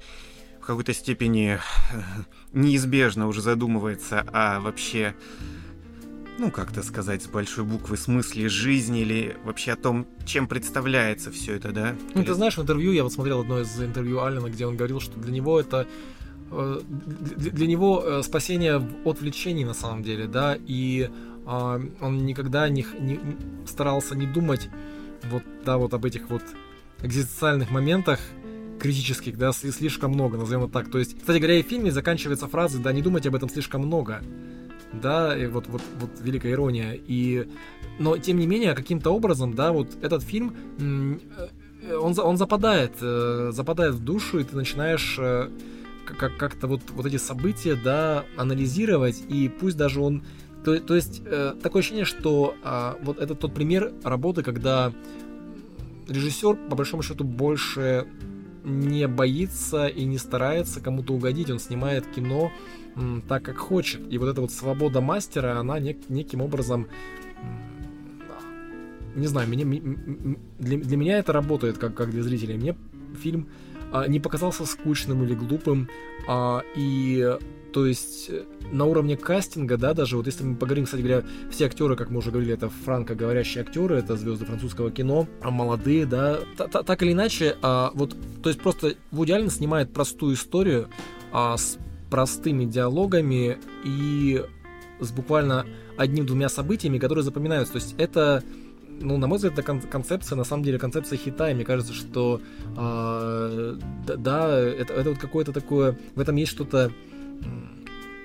в какой-то степени э, неизбежно уже задумывается о вообще ну, как-то сказать, с большой буквы смысле жизни или вообще о том, чем представляется все это, да? Ну, ты знаешь, в интервью, я вот смотрел одно из интервью Алина, где он говорил, что для него это э, для него э, спасение от влечений на самом деле, да, и а, он никогда не, не старался не думать вот, да, вот об этих вот экзистенциальных моментах, критических, да, слишком много, назовем это так. То есть, кстати говоря, и в фильме заканчивается фразой, да, не думайте об этом слишком много да, и вот, вот, вот великая ирония. И, но, тем не менее, каким-то образом, да, вот этот фильм, э, он, он западает, э, западает в душу, и ты начинаешь э, как- как-то вот, вот эти события, да, анализировать, и пусть даже он то, то есть такое ощущение, что а, вот это тот пример работы, когда режиссер, по большому счету, больше не боится и не старается кому-то угодить. Он снимает кино так, как хочет. И вот эта вот свобода мастера, она нек- неким образом не знаю, меня, для, для меня это работает как, как для зрителей. Мне фильм а, не показался скучным или глупым, а, и то есть на уровне кастинга, да, даже вот если мы поговорим, кстати говоря, все актеры, как мы уже говорили, это франко-говорящие актеры, это звезды французского кино, а молодые, да, так или иначе, а, вот, то есть просто Вуди Аллен снимает простую историю а, с простыми диалогами и с буквально одним-двумя событиями, которые запоминаются. То есть это, ну, на мой взгляд, это кон- концепция, на самом деле, концепция хита, и мне кажется, что э, да, это, это вот какое-то такое, в этом есть что-то...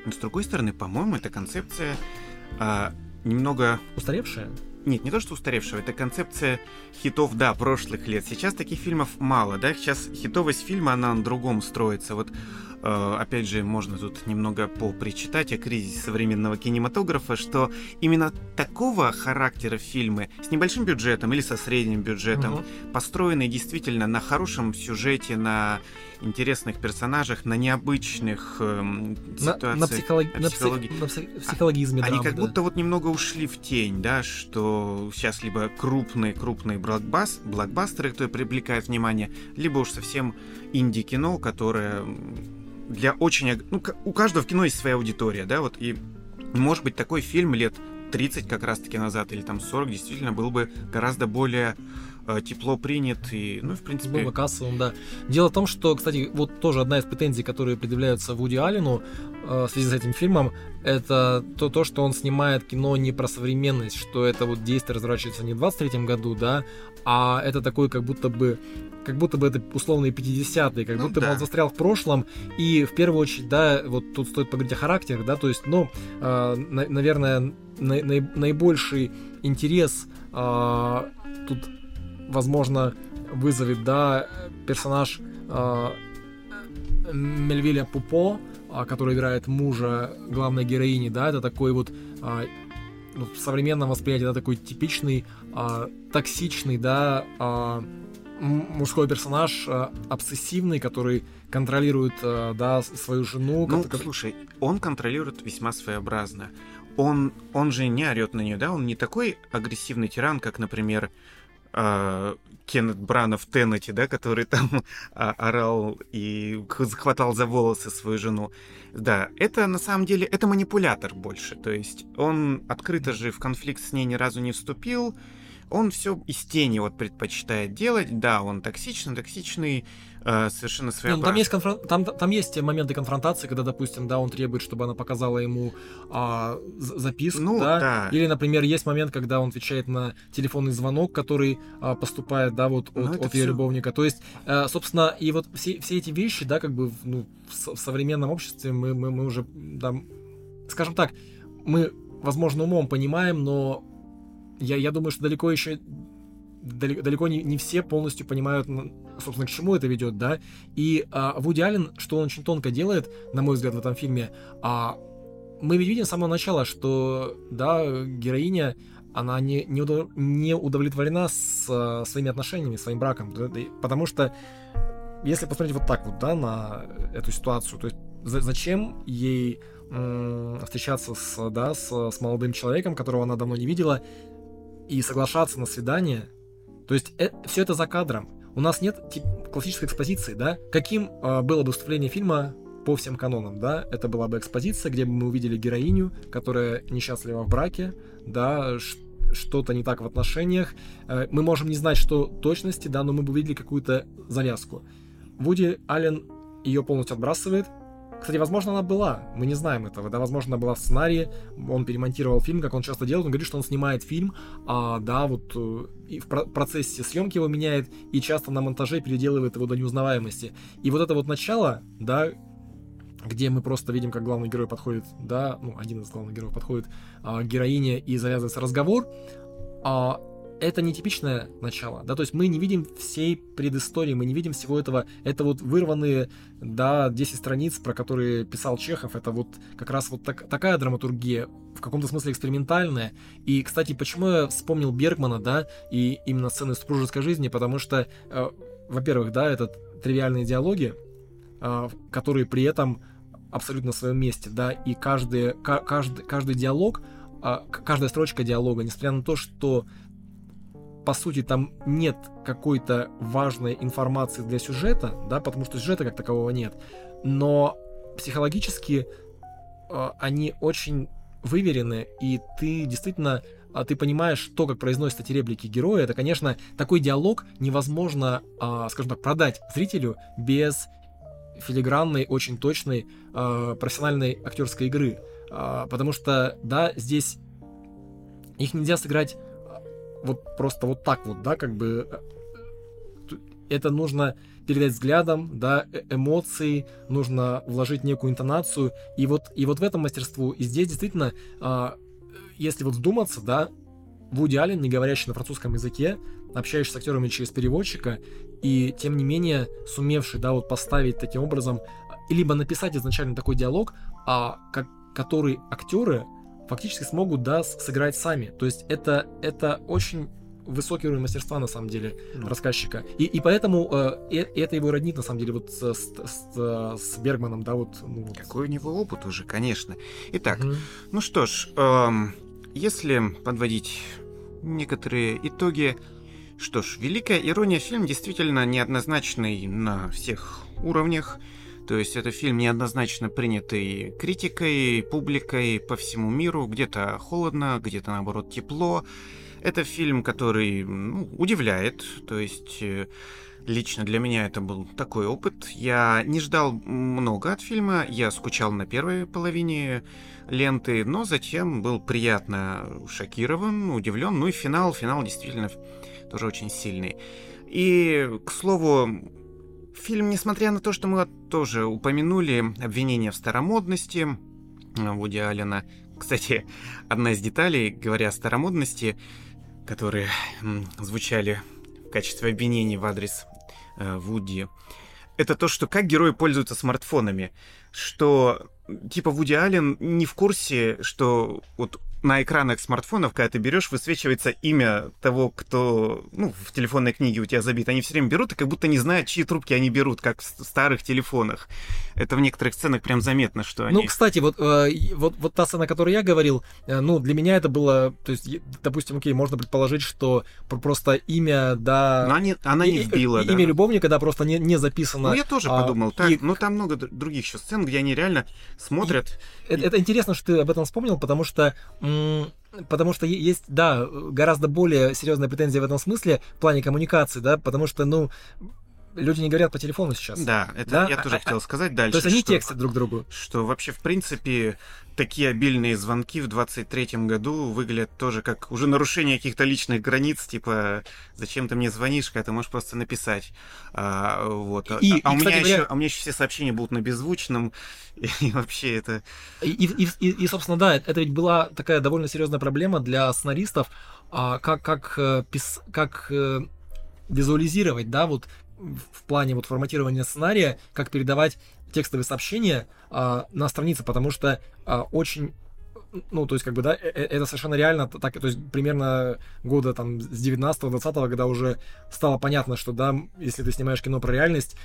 Но с другой стороны, по-моему, эта концепция э, немного... Устаревшая? Нет, не то, что устаревшего, это концепция хитов, да, прошлых лет. Сейчас таких фильмов мало, да, сейчас хитовость фильма, она на другом строится. Вот Э, опять же, можно тут немного попричитать о кризисе современного кинематографа, что именно такого характера фильмы с небольшим бюджетом или со средним бюджетом, угу. построенные действительно на хорошем сюжете, на интересных персонажах, на необычных эм, ситуациях. На, психолог... на, психологи... на псих... психологизме а, драмы, Они как да. будто вот немного ушли в тень, да, что сейчас либо крупные-крупные блокбас... блокбастеры, которые привлекают внимание, либо уж совсем инди-кино, которое для очень... Ну, у каждого в кино есть своя аудитория, да, вот, и может быть такой фильм лет 30 как раз-таки назад или там 40 действительно был бы гораздо более тепло принят и, ну, в принципе... Был бы кассовым, да. Дело в том, что, кстати, вот тоже одна из претензий, которые предъявляются Вуди Аллену э, в связи с этим фильмом, это то, то, что он снимает кино не про современность, что это вот действие разворачивается не в 23 году, да, а это такой как будто бы как будто бы это условные 50-е, как ну, будто да. бы он застрял в прошлом. И в первую очередь, да, вот тут стоит поговорить о характерах, да, то есть, ну, э, на, наверное, на, на, наибольший интерес э, тут, возможно, вызовет, да, персонаж э, Мельвиля Пупо, э, который играет мужа главной героини, да, это такой вот э, ну, в современном восприятии, да, такой типичный, э, токсичный, да, э, мужской персонаж э, обсессивный, который контролирует, э, да, свою жену. Ну, который... слушай, он контролирует весьма своеобразно. Он, он же не орет на нее, да, он не такой агрессивный тиран, как, например, э, Кеннет Брана в Теннете, да, который там а, орал и захватал за волосы свою жену. Да, это на самом деле, это манипулятор больше. То есть он открыто же в конфликт с ней ни разу не вступил, он все из тени вот предпочитает делать. Да, он токсичный, токсичный, э, совершенно своеобразный. Ну, там, есть конфрон... там, там есть моменты конфронтации, когда, допустим, да, он требует, чтобы она показала ему а, записку, ну, да? да. Или, например, есть момент, когда он отвечает на телефонный звонок, который а, поступает, да, вот от, от ее все... любовника. То есть, а, собственно, и вот все, все эти вещи, да, как бы ну, в, в современном обществе мы, мы, мы уже, да, скажем так, мы, возможно, умом понимаем, но я, я думаю, что далеко еще далеко, не, не все полностью понимают, собственно, к чему это ведет, да. И а, Вуди Аллен, что он очень тонко делает, на мой взгляд, в этом фильме, а, мы ведь видим с самого начала, что, да, героиня, она не, не, удов, не удовлетворена с а, своими отношениями, своим браком, да, потому что, если посмотреть вот так вот, да, на эту ситуацию, то есть за- зачем ей встречаться с, да, с, с молодым человеком, которого она давно не видела, и соглашаться на свидание. То есть э, все это за кадром. У нас нет тип, классической экспозиции, да? Каким э, было бы выступление фильма по всем канонам, да? Это была бы экспозиция, где бы мы увидели героиню, которая несчастлива в браке, да, что-то не так в отношениях. Э, мы можем не знать, что точности, да, но мы бы увидели какую-то завязку. Вуди Аллен ее полностью отбрасывает, кстати, возможно, она была, мы не знаем этого, да, возможно, она была в сценарии, он перемонтировал фильм, как он часто делает, он говорит, что он снимает фильм, а, да, вот э, и в процессе съемки его меняет, и часто на монтаже переделывает его до неузнаваемости. И вот это вот начало, да, где мы просто видим, как главный герой подходит, да, ну, один из главных героев подходит а, героине и завязывается разговор, а, это нетипичное начало, да, то есть мы не видим всей предыстории, мы не видим всего этого, это вот вырванные, да, 10 страниц, про которые писал Чехов, это вот как раз вот так, такая драматургия, в каком-то смысле экспериментальная. И, кстати, почему я вспомнил Бергмана, да, и именно сцены супружеской жизни, потому что, э, во-первых, да, это тривиальные диалоги, э, которые при этом абсолютно в своем месте, да, и каждый, каждый, каждый диалог, э, каждая строчка диалога, несмотря на то, что по сути, там нет какой-то важной информации для сюжета, да, потому что сюжета как такового нет, но психологически э, они очень выверены, и ты действительно а ты понимаешь то, как произносят эти реплики героя, это, конечно, такой диалог невозможно, э, скажем так, продать зрителю без филигранной, очень точной э, профессиональной актерской игры. Э, потому что, да, здесь их нельзя сыграть вот просто вот так вот, да, как бы э, это нужно передать взглядом, да, э, эмоции, нужно вложить некую интонацию, и вот, и вот в этом мастерству, и здесь действительно, а, если вот вдуматься, да, Вуди Аллен, не говорящий на французском языке, общающийся с актерами через переводчика, и тем не менее сумевший, да, вот поставить таким образом, либо написать изначально такой диалог, а, как, который актеры фактически смогут, да, сыграть сами. То есть это, это очень высокий уровень мастерства, на самом деле, ну. рассказчика. И, и поэтому э, это его роднит, на самом деле, вот с, с, с, с Бергманом, да, вот. Ну, Какой у него опыт уже, конечно. Итак, угу. ну что ж, эм, если подводить некоторые итоги, что ж, великая ирония фильм действительно неоднозначный на всех уровнях. То есть это фильм неоднозначно принятый критикой, публикой по всему миру. Где-то холодно, где-то наоборот тепло. Это фильм, который ну, удивляет. То есть э, лично для меня это был такой опыт. Я не ждал много от фильма. Я скучал на первой половине ленты, но затем был приятно шокирован, удивлен. Ну и финал, финал действительно тоже очень сильный. И, к слову, Фильм, несмотря на то, что мы тоже упомянули обвинения в старомодности э, Вуди Аллена, кстати, одна из деталей, говоря о старомодности, которые звучали в качестве обвинений в адрес э, Вуди, это то, что как герои пользуются смартфонами, что типа Вуди Аллен не в курсе, что вот на экранах смартфонов, когда ты берешь, высвечивается имя того, кто, ну, в телефонной книге у тебя забит. Они все время берут и как будто не знают, чьи трубки они берут, как в старых телефонах. Это в некоторых сценах прям заметно, что ну, они... Ну, кстати, вот, э, вот, вот та сцена, о которой я говорил, э, ну, для меня это было, то есть, допустим, окей, можно предположить, что просто имя, да... Но они, она не вбила, и, да. Имя любовника, да, просто не, не записано. Ну, я тоже а, подумал, так, и... ну, там много других еще сцен, где они реально смотрят... И... И... Это, это интересно, что ты об этом вспомнил, потому что Потому что есть, да, гораздо более серьезная претензия в этом смысле в плане коммуникации, да, потому что, ну, люди не говорят по телефону сейчас. Да, это да? я тоже а, хотел сказать дальше. То есть они что, текстят друг другу. Что вообще, в принципе, такие обильные звонки в 23-м году выглядят тоже как уже нарушение каких-то личных границ, типа, зачем ты мне звонишь, когда ты можешь просто написать. А, вот. И, а, и, а, у меня говоря... еще, а у меня еще все сообщения будут на беззвучном, и, вообще это... И, и, и, и, собственно, да, это ведь была такая довольно серьезная проблема для сценаристов, а, как, как, э, как э, визуализировать, да, вот в плане вот форматирования сценария, как передавать текстовые сообщения а, на странице, потому что а, очень ну, то есть, как бы, да, э, э, это совершенно реально, так, то есть, примерно года там с 19-20, когда уже стало понятно, что, да, если ты снимаешь кино про реальность,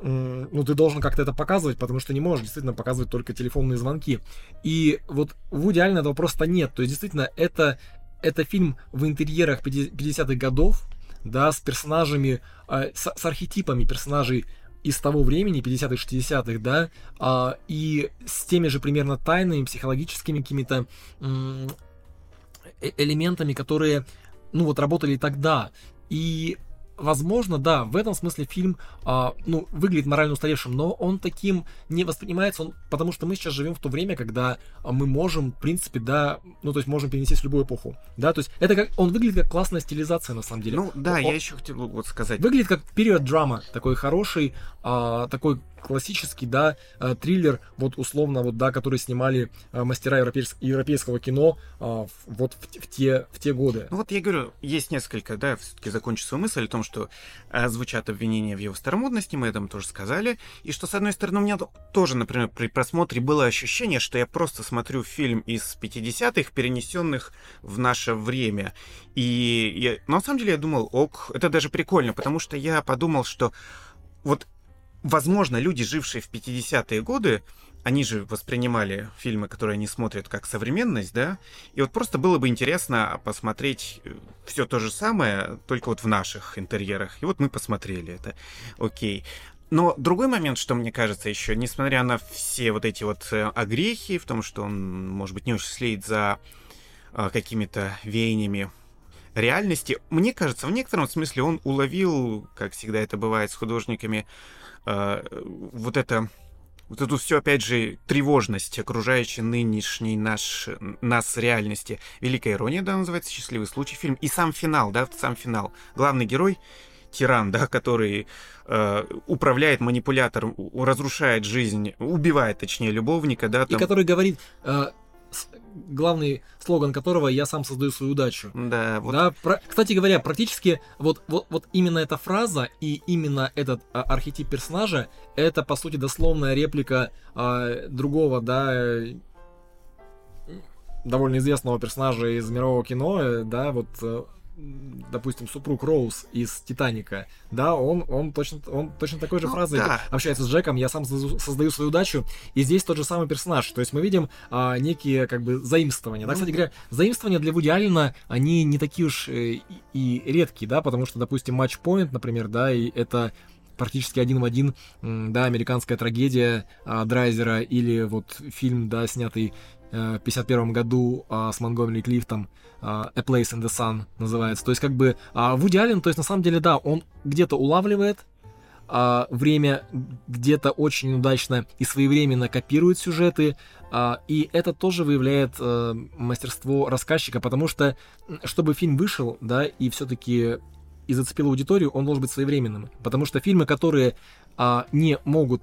ну, ты должен как-то это показывать, потому что не можешь действительно показывать только телефонные звонки. И вот в идеально этого просто нет. То есть, действительно, это, это фильм в интерьерах 50-х годов, да, с персонажами, э, с, с архетипами персонажей из того времени, 50-х, 60-х, да, э, и с теми же примерно тайными, психологическими какими-то э, элементами, которые, ну, вот работали тогда. И возможно, да, в этом смысле фильм, а, ну, выглядит морально устаревшим, но он таким не воспринимается, он, потому что мы сейчас живем в то время, когда мы можем, в принципе, да, ну, то есть можем перенестись в любую эпоху, да, то есть это как, он выглядит как классная стилизация, на самом деле. Ну, да, он, я еще хотел вот сказать. Выглядит как период драма, такой хороший, а, такой классический, да, э, триллер, вот условно, вот, да, который снимали э, мастера европейс- европейского кино а, вот в, в, те, в те годы. Ну вот я говорю, есть несколько, да, все-таки закончу свою мысль о том, что звучат обвинения в его старомодности, мы этом тоже сказали, и что, с одной стороны, у меня тоже, например, при просмотре было ощущение, что я просто смотрю фильм из 50-х, перенесенных в наше время, и я, на самом деле я думал, ок, это даже прикольно, потому что я подумал, что вот возможно, люди, жившие в 50-е годы, они же воспринимали фильмы, которые они смотрят как современность, да, и вот просто было бы интересно посмотреть э, все то же самое, только вот в наших интерьерах. И вот мы посмотрели это. Окей. Но другой момент, что мне кажется еще, несмотря на все вот эти вот э, огрехи, в том, что он, может быть, не очень следит за э, какими-то веяниями реальности, мне кажется, в некотором смысле он уловил, как всегда это бывает с художниками, э, вот это вот эту всю, опять же, тревожность, окружающей нынешней наш, нас реальности. Великая ирония, да, называется «Счастливый случай» фильм. И сам финал, да, сам финал. Главный герой тиран, да, который э, управляет манипулятором, разрушает жизнь, убивает, точнее, любовника, да. Там... И который говорит, э, главный слоган которого «Я сам создаю свою удачу». Да, вот. Да, про... Кстати говоря, практически вот, вот, вот именно эта фраза и именно этот а, архетип персонажа, это, по сути, дословная реплика а, другого, да, довольно известного персонажа из мирового кино, э, да, вот э, допустим, супруг Роуз из Титаника, да, он, он, точно, он точно такой же ну, фразой да. общается с Джеком, я сам создаю свою удачу, и здесь тот же самый персонаж, то есть мы видим а, некие, как бы, заимствования, да, кстати говоря, заимствования для Вуди Аллена, они не такие уж э, и, и редкие, да, потому что, допустим, Матч Point, например, да, и это практически один в один, да, американская трагедия а, Драйзера или вот фильм, да, снятый в 51 году а, с Монгомери Клифтом а, A Place in the Sun называется. То есть как бы а, Вуди Аллен, то есть на самом деле, да, он где-то улавливает время, где-то очень удачно и своевременно копирует сюжеты, и это тоже выявляет а, мастерство рассказчика, потому что, чтобы фильм вышел, да, и все-таки и зацепил аудиторию, он должен быть своевременным. Потому что фильмы, которые а, не могут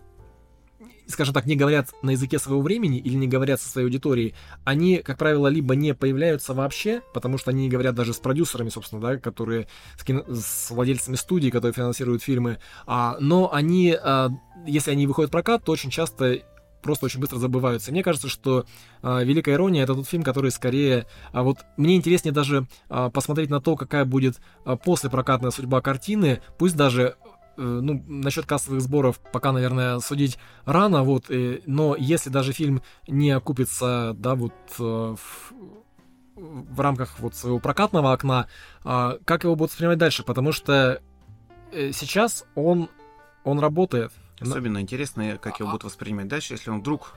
скажем так, не говорят на языке своего времени или не говорят со своей аудиторией, они, как правило, либо не появляются вообще, потому что они не говорят даже с продюсерами, собственно, да, которые с, кино, с владельцами студий, которые финансируют фильмы, а, но они, а, если они выходят в прокат, то очень часто просто очень быстро забываются. Мне кажется, что э, Великая ирония это тот фильм, который скорее. А вот мне интереснее даже э, посмотреть на то, какая будет э, после прокатная судьба картины, пусть даже ну, насчет кассовых сборов пока, наверное, судить рано, вот, и, но если даже фильм не окупится, да, вот э, в, в рамках вот своего прокатного окна, а, как его будут воспринимать дальше, потому что э, сейчас он, он работает. Особенно интересно, как его будут воспринимать дальше, если он вдруг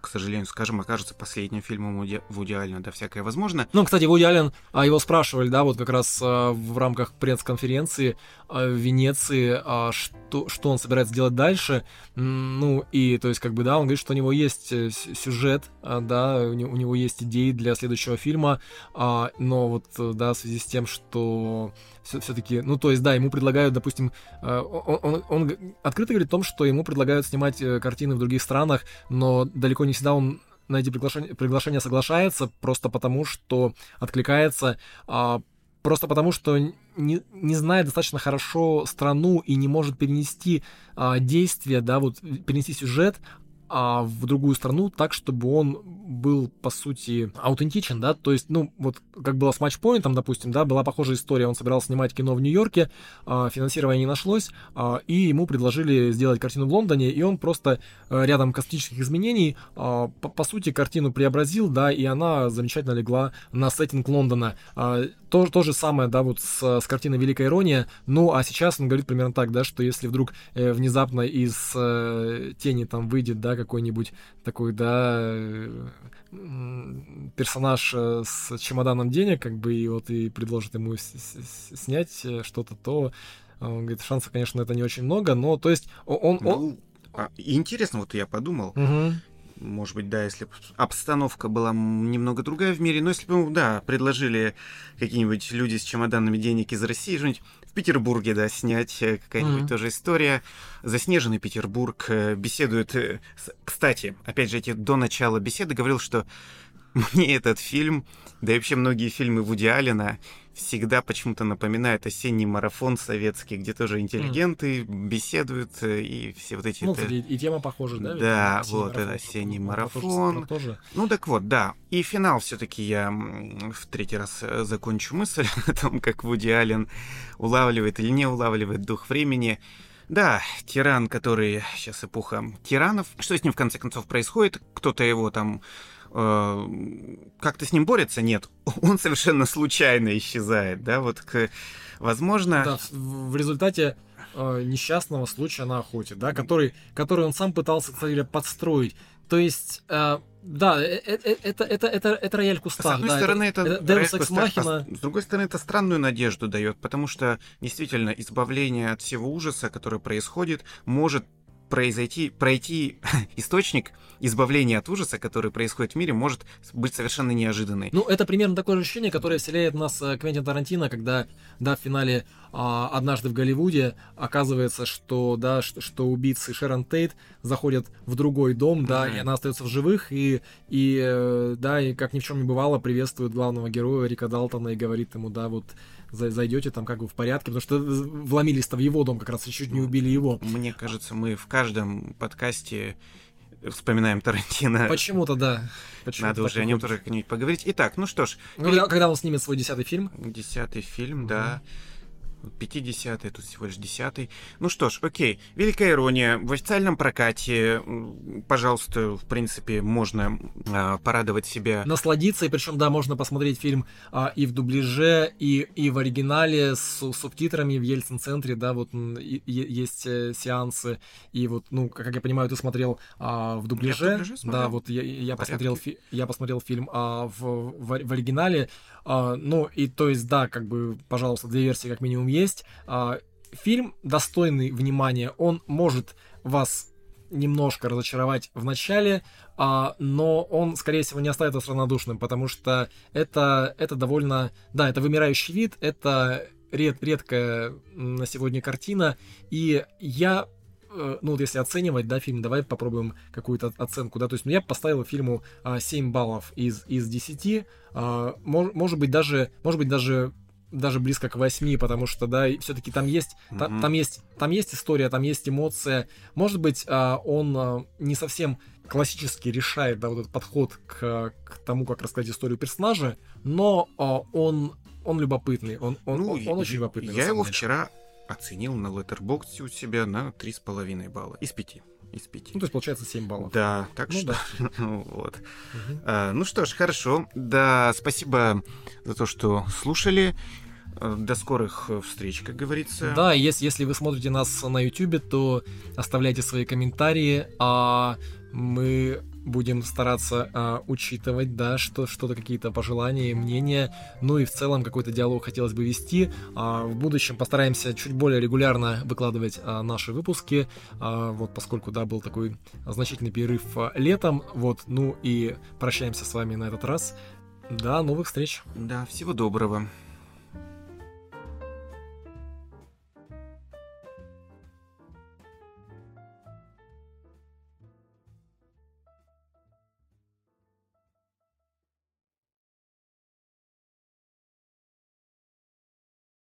к сожалению, скажем, окажется последним фильмом Вуди, Вуди Аллена, да, всякое возможно. Ну, кстати, Вуди Аллен, а его спрашивали, да, вот как раз а, в рамках пресс-конференции а, в Венеции, а, что, что он собирается делать дальше, ну, и, то есть, как бы, да, он говорит, что у него есть э, сюжет, а, да, у него, у него есть идеи для следующего фильма, а, но вот, да, в связи с тем, что все-таки, ну, то есть, да, ему предлагают, допустим, э, он, он, он открыто говорит о том, что ему предлагают снимать э, картины в других странах, но далеко не всегда он на эти приглашения, приглашения соглашается, просто потому что откликается, а, просто потому что не, не знает достаточно хорошо страну и не может перенести а, действие, да, вот перенести сюжет а, в другую страну так, чтобы он был, по сути, аутентичен, да, то есть, ну, вот как было с матчпоинтом, допустим, да, была похожая история, он собирался снимать кино в Нью-Йорке, а, финансирование не нашлось, а, и ему предложили сделать картину в Лондоне, и он просто а, рядом косметических изменений, а, по, по сути, картину преобразил, да, и она замечательно легла на сеттинг Лондона. То, то же самое, да, вот с, с картиной «Великая ирония», ну, а сейчас он говорит примерно так, да, что если вдруг э, внезапно из э, тени там выйдет, да, какой-нибудь такой, да, э, персонаж э, с чемоданом денег, как бы, и вот и предложит ему снять э, что-то, то он говорит, шансов, конечно, это не очень много, но, то есть, он... Ну, он... А, интересно, вот я подумал, угу может быть, да, если бы обстановка была немного другая в мире, но если бы, да, предложили какие-нибудь люди с чемоданами денег из России, что-нибудь в Петербурге, да, снять э, какая-нибудь mm-hmm. тоже история. Заснеженный Петербург э, беседует... Э, кстати, опять же, эти до начала беседы говорил, что мне этот фильм, да и вообще многие фильмы Вуди Аллена всегда почему-то напоминает осенний марафон советский, где тоже интеллигенты mm. беседуют, э, и все вот эти... Ну, это... и, тема похожа, да? Да, вот, это осенний марафон. Тоже. Ну, так вот, да. И финал все таки я в третий раз э, закончу мысль о том, как Вуди Аллен улавливает или не улавливает дух времени. Да, тиран, который... Сейчас эпоха тиранов. Что с ним в конце концов происходит? Кто-то его там Э, как-то с ним борется, нет. Он совершенно случайно исчезает, да, вот, к, возможно... Да, в результате э, несчастного случая на охоте, да, который, который он сам пытался, кстати говоря, подстроить. То есть, э, да, э, э, э, это, это, это, это рояль Кустан. С одной да, стороны, это, это Deus Ex Machina. А с другой стороны, это странную надежду дает, потому что действительно избавление от всего ужаса, который происходит, может произойти, пройти источник избавления от ужаса, который происходит в мире, может быть совершенно неожиданный. Ну, это примерно такое же ощущение, которое вселяет в нас э, Квентин Тарантино, когда, да, в финале а, «Однажды в Голливуде» оказывается, что, да, что, что убийцы Шерон Тейт заходят в другой дом, да, mm-hmm. и она остается в живых, и, и, э, да, и как ни в чем не бывало, приветствует главного героя Рика Далтона и говорит ему, да, вот зайдете там как бы в порядке, потому что вломились-то в его дом, как раз и чуть не убили его. Мне кажется, мы в каждом подкасте вспоминаем Тарантино. Почему-то, да. Почему Надо уже о нем тоже как-нибудь поговорить. Итак, ну что ж. Ну, когда, когда он снимет свой десятый фильм? Десятый фильм, да. 50-й, тут всего лишь 10 Ну что ж, окей. Великая ирония. В официальном прокате, пожалуйста, в принципе, можно а, порадовать себя. Насладиться, и причем, да, можно посмотреть фильм а, и в дубляже, и, и в оригинале с субтитрами в Ельцин-центре, да, вот и, и, есть э, сеансы. И вот, ну, как я понимаю, ты смотрел а, в дубляже. Я в дубляже да, вот я, я, посмотрел, фи, я посмотрел фильм а, в, в, в оригинале. А, ну, и то есть, да, как бы, пожалуйста, две версии как минимум есть. А, фильм достойный внимания, он может вас немножко разочаровать в начале, а, но он, скорее всего, не оставит вас равнодушным, потому что это, это довольно... Да, это вымирающий вид, это ред, редкая на сегодня картина, и я Э, ну вот если оценивать, да, фильм, давай попробуем какую-то оценку, да, то есть ну, я поставил фильму а, 7 баллов из, из 10, а, мож, может быть даже, может быть даже даже близко к 8, потому что, да, все-таки там есть, mm-hmm. там, там есть, там есть история, там есть эмоция. Может быть, а, он а, не совсем классически решает, да, вот этот подход к, к тому, как рассказать историю персонажа, но а, он, он любопытный, он, он, ну, он, он очень любопытный. Я его вчера оценил на Letterboxd у себя на 3,5 балла из 5 из 5. Ну, то есть получается 7 баллов. Да, так ну, что... Да. вот. Угу. А, ну что ж, хорошо. Да, спасибо за то, что слушали. А, до скорых встреч, как говорится. Да, если, если вы смотрите нас на YouTube, то оставляйте свои комментарии, а мы будем стараться а, учитывать, да, что что-то какие-то пожелания, мнения, ну и в целом какой-то диалог хотелось бы вести. А, в будущем постараемся чуть более регулярно выкладывать а, наши выпуски, а, вот поскольку да был такой значительный перерыв а, летом, вот, ну и прощаемся с вами на этот раз. До новых встреч. Да, всего доброго.